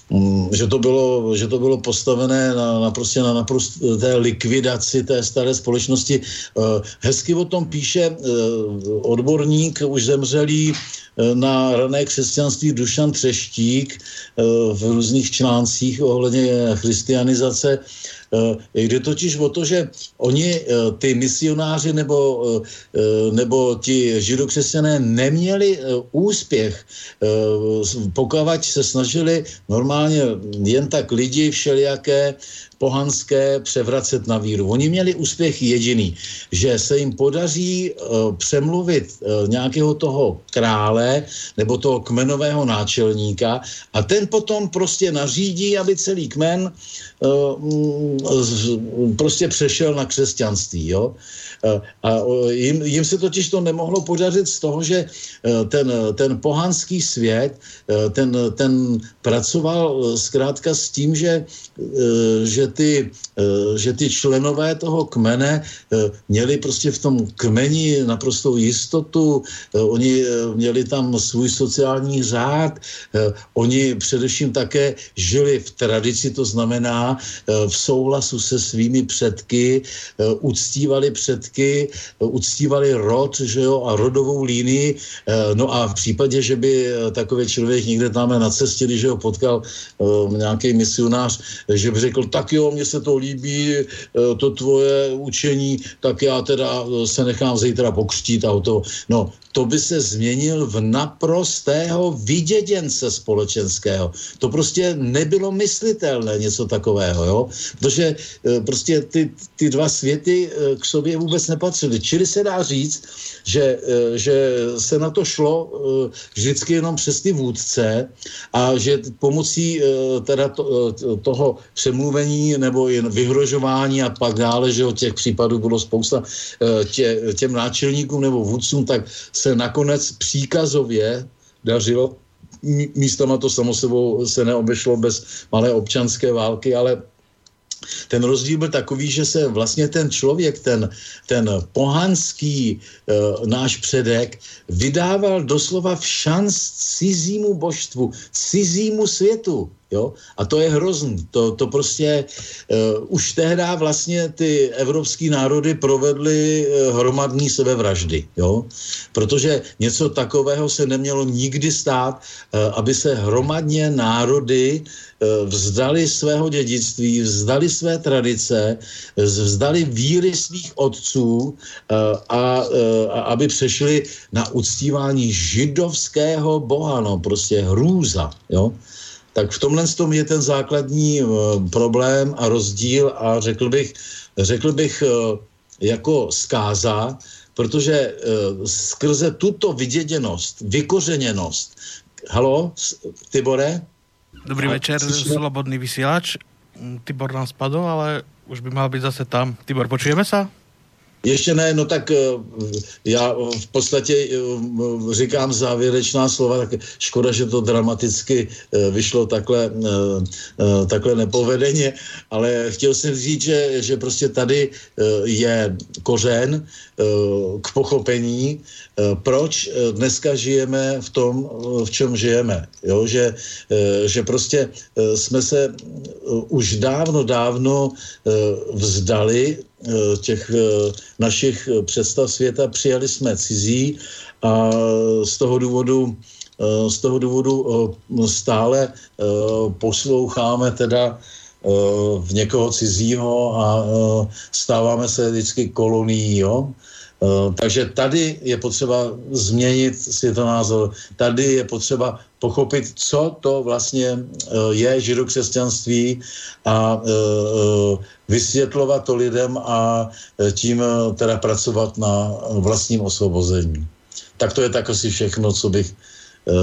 mm, že to bylo, že to bylo postavené na, na prostě na naprosté likvidaci té staré společnosti. Hezky o tom píše odborník, už zemřelý na rané křesťanství Dušan Třeštík v různých článcích ohledně christianizace Eh, jde totiž o to, že oni, eh, ty misionáři nebo, eh, nebo ti židokřesťané neměli úspěch, pokud se snažili normálně jen tak lidi všelijaké pohanské převracet na víru. Oni měli úspěch jediný, že se jim podaří uh, přemluvit uh, nějakého toho krále nebo toho kmenového náčelníka a ten potom prostě nařídí, aby celý kmen uh, prostě přešel na křesťanství. Jo? A jim, jim se totiž to nemohlo podařit z toho, že ten, ten pohanský svět, ten, ten pracoval zkrátka s tím, že, že ty, eh, že ty členové toho kmene eh, měli prostě v tom kmeni naprostou jistotu, eh, oni měli tam svůj sociální řád, oni především také žili v tradici, to znamená v souhlasu se svými předky, uctívali předky, uctívali rod že jo, a rodovou línii, no a v případě, že by takový člověk někde tam na cestě, když ho potkal nějaký misionář, že by řekl, tak jo, mně se to líbí, eh, to tvoje učení, tak já teda eh, se nechám zítra pokřtít a to. No, to by se změnil v naprostého vyděděnce společenského. To prostě nebylo myslitelné něco takového, jo? Protože eh, prostě ty, ty dva světy k sobě vůbec nepatřily. Čili se dá říct, že, že se na to šlo vždycky jenom přes ty vůdce a že pomocí teda to, toho přemluvení nebo jen vyhrožování a pak dále, že těch případů bylo spousta eh, tě, těm náčelníkům nebo vůdcům, tak se nakonec příkazově dařilo místama to samo sebou se neobešlo bez malé občanské války, ale ten rozdíl byl takový, že se vlastně ten člověk, ten, ten pohanský e, náš předek, vydával doslova v šanc cizímu božstvu, cizímu světu. Jo? A to je hrozný. To, to prostě uh, už tehdy vlastně ty evropský národy provedly uh, hromadní sebevraždy. Jo? Protože něco takového se nemělo nikdy stát, uh, aby se hromadně národy uh, vzdali svého dědictví, vzdali své tradice, vzdali víry svých otců uh, a, uh, a aby přešli na uctívání židovského boha, no prostě hrůza. Jo? Tak v tomhle tom je ten základní uh, problém a rozdíl a řekl bych, řekl bych uh, jako zkáza, protože uh, skrze tuto vyděděnost, vykořeněnost, halo, Tibore? Dobrý a, večer, slyšíme? slobodný vysílač. Mm, Tibor nám spadl, ale už by mal být zase tam. Tibor, počujeme se? Ještě ne, no tak eh, já v podstatě eh, říkám závěrečná slova, tak škoda, že to dramaticky eh, vyšlo takhle, takhle nepovedeně, ale chtěl jsem říct, že, že prostě tady je kořen k pochopení, proč dneska žijeme v tom, v čem žijeme. Jo? Že, že prostě jsme se už dávno, dávno vzdali těch eh, našich eh, představ světa přijali jsme cizí a z toho důvodu z toho důvodu stále posloucháme teda v někoho cizího a stáváme se vždycky kolonií, jo? Takže tady je potřeba změnit světonázor, tady je potřeba pochopit, co to vlastně je židokřesťanství a vysvětlovat to lidem a tím teda pracovat na vlastním osvobození. Tak to je tak asi všechno, co bych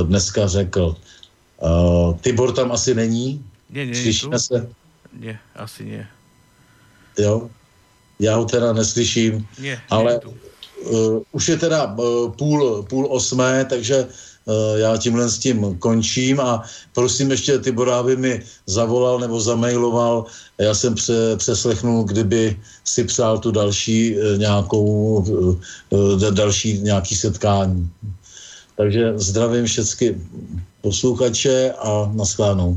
dneska řekl. Tibor tam asi není? Nie, nie, Slyšíme se? Ne, asi ne. Jo? Já ho teda neslyším, nie, ale uh, už je teda uh, půl, půl osmé, takže Eh, já tímhle s tím končím a prosím ještě Tibora, aby mi zavolal nebo zamailoval. Já jsem pře, přeslechnul, kdyby si přál tu další eh, nějakou, eh, další nějaký setkání. Takže zdravím všechny posluchače a naschledanou.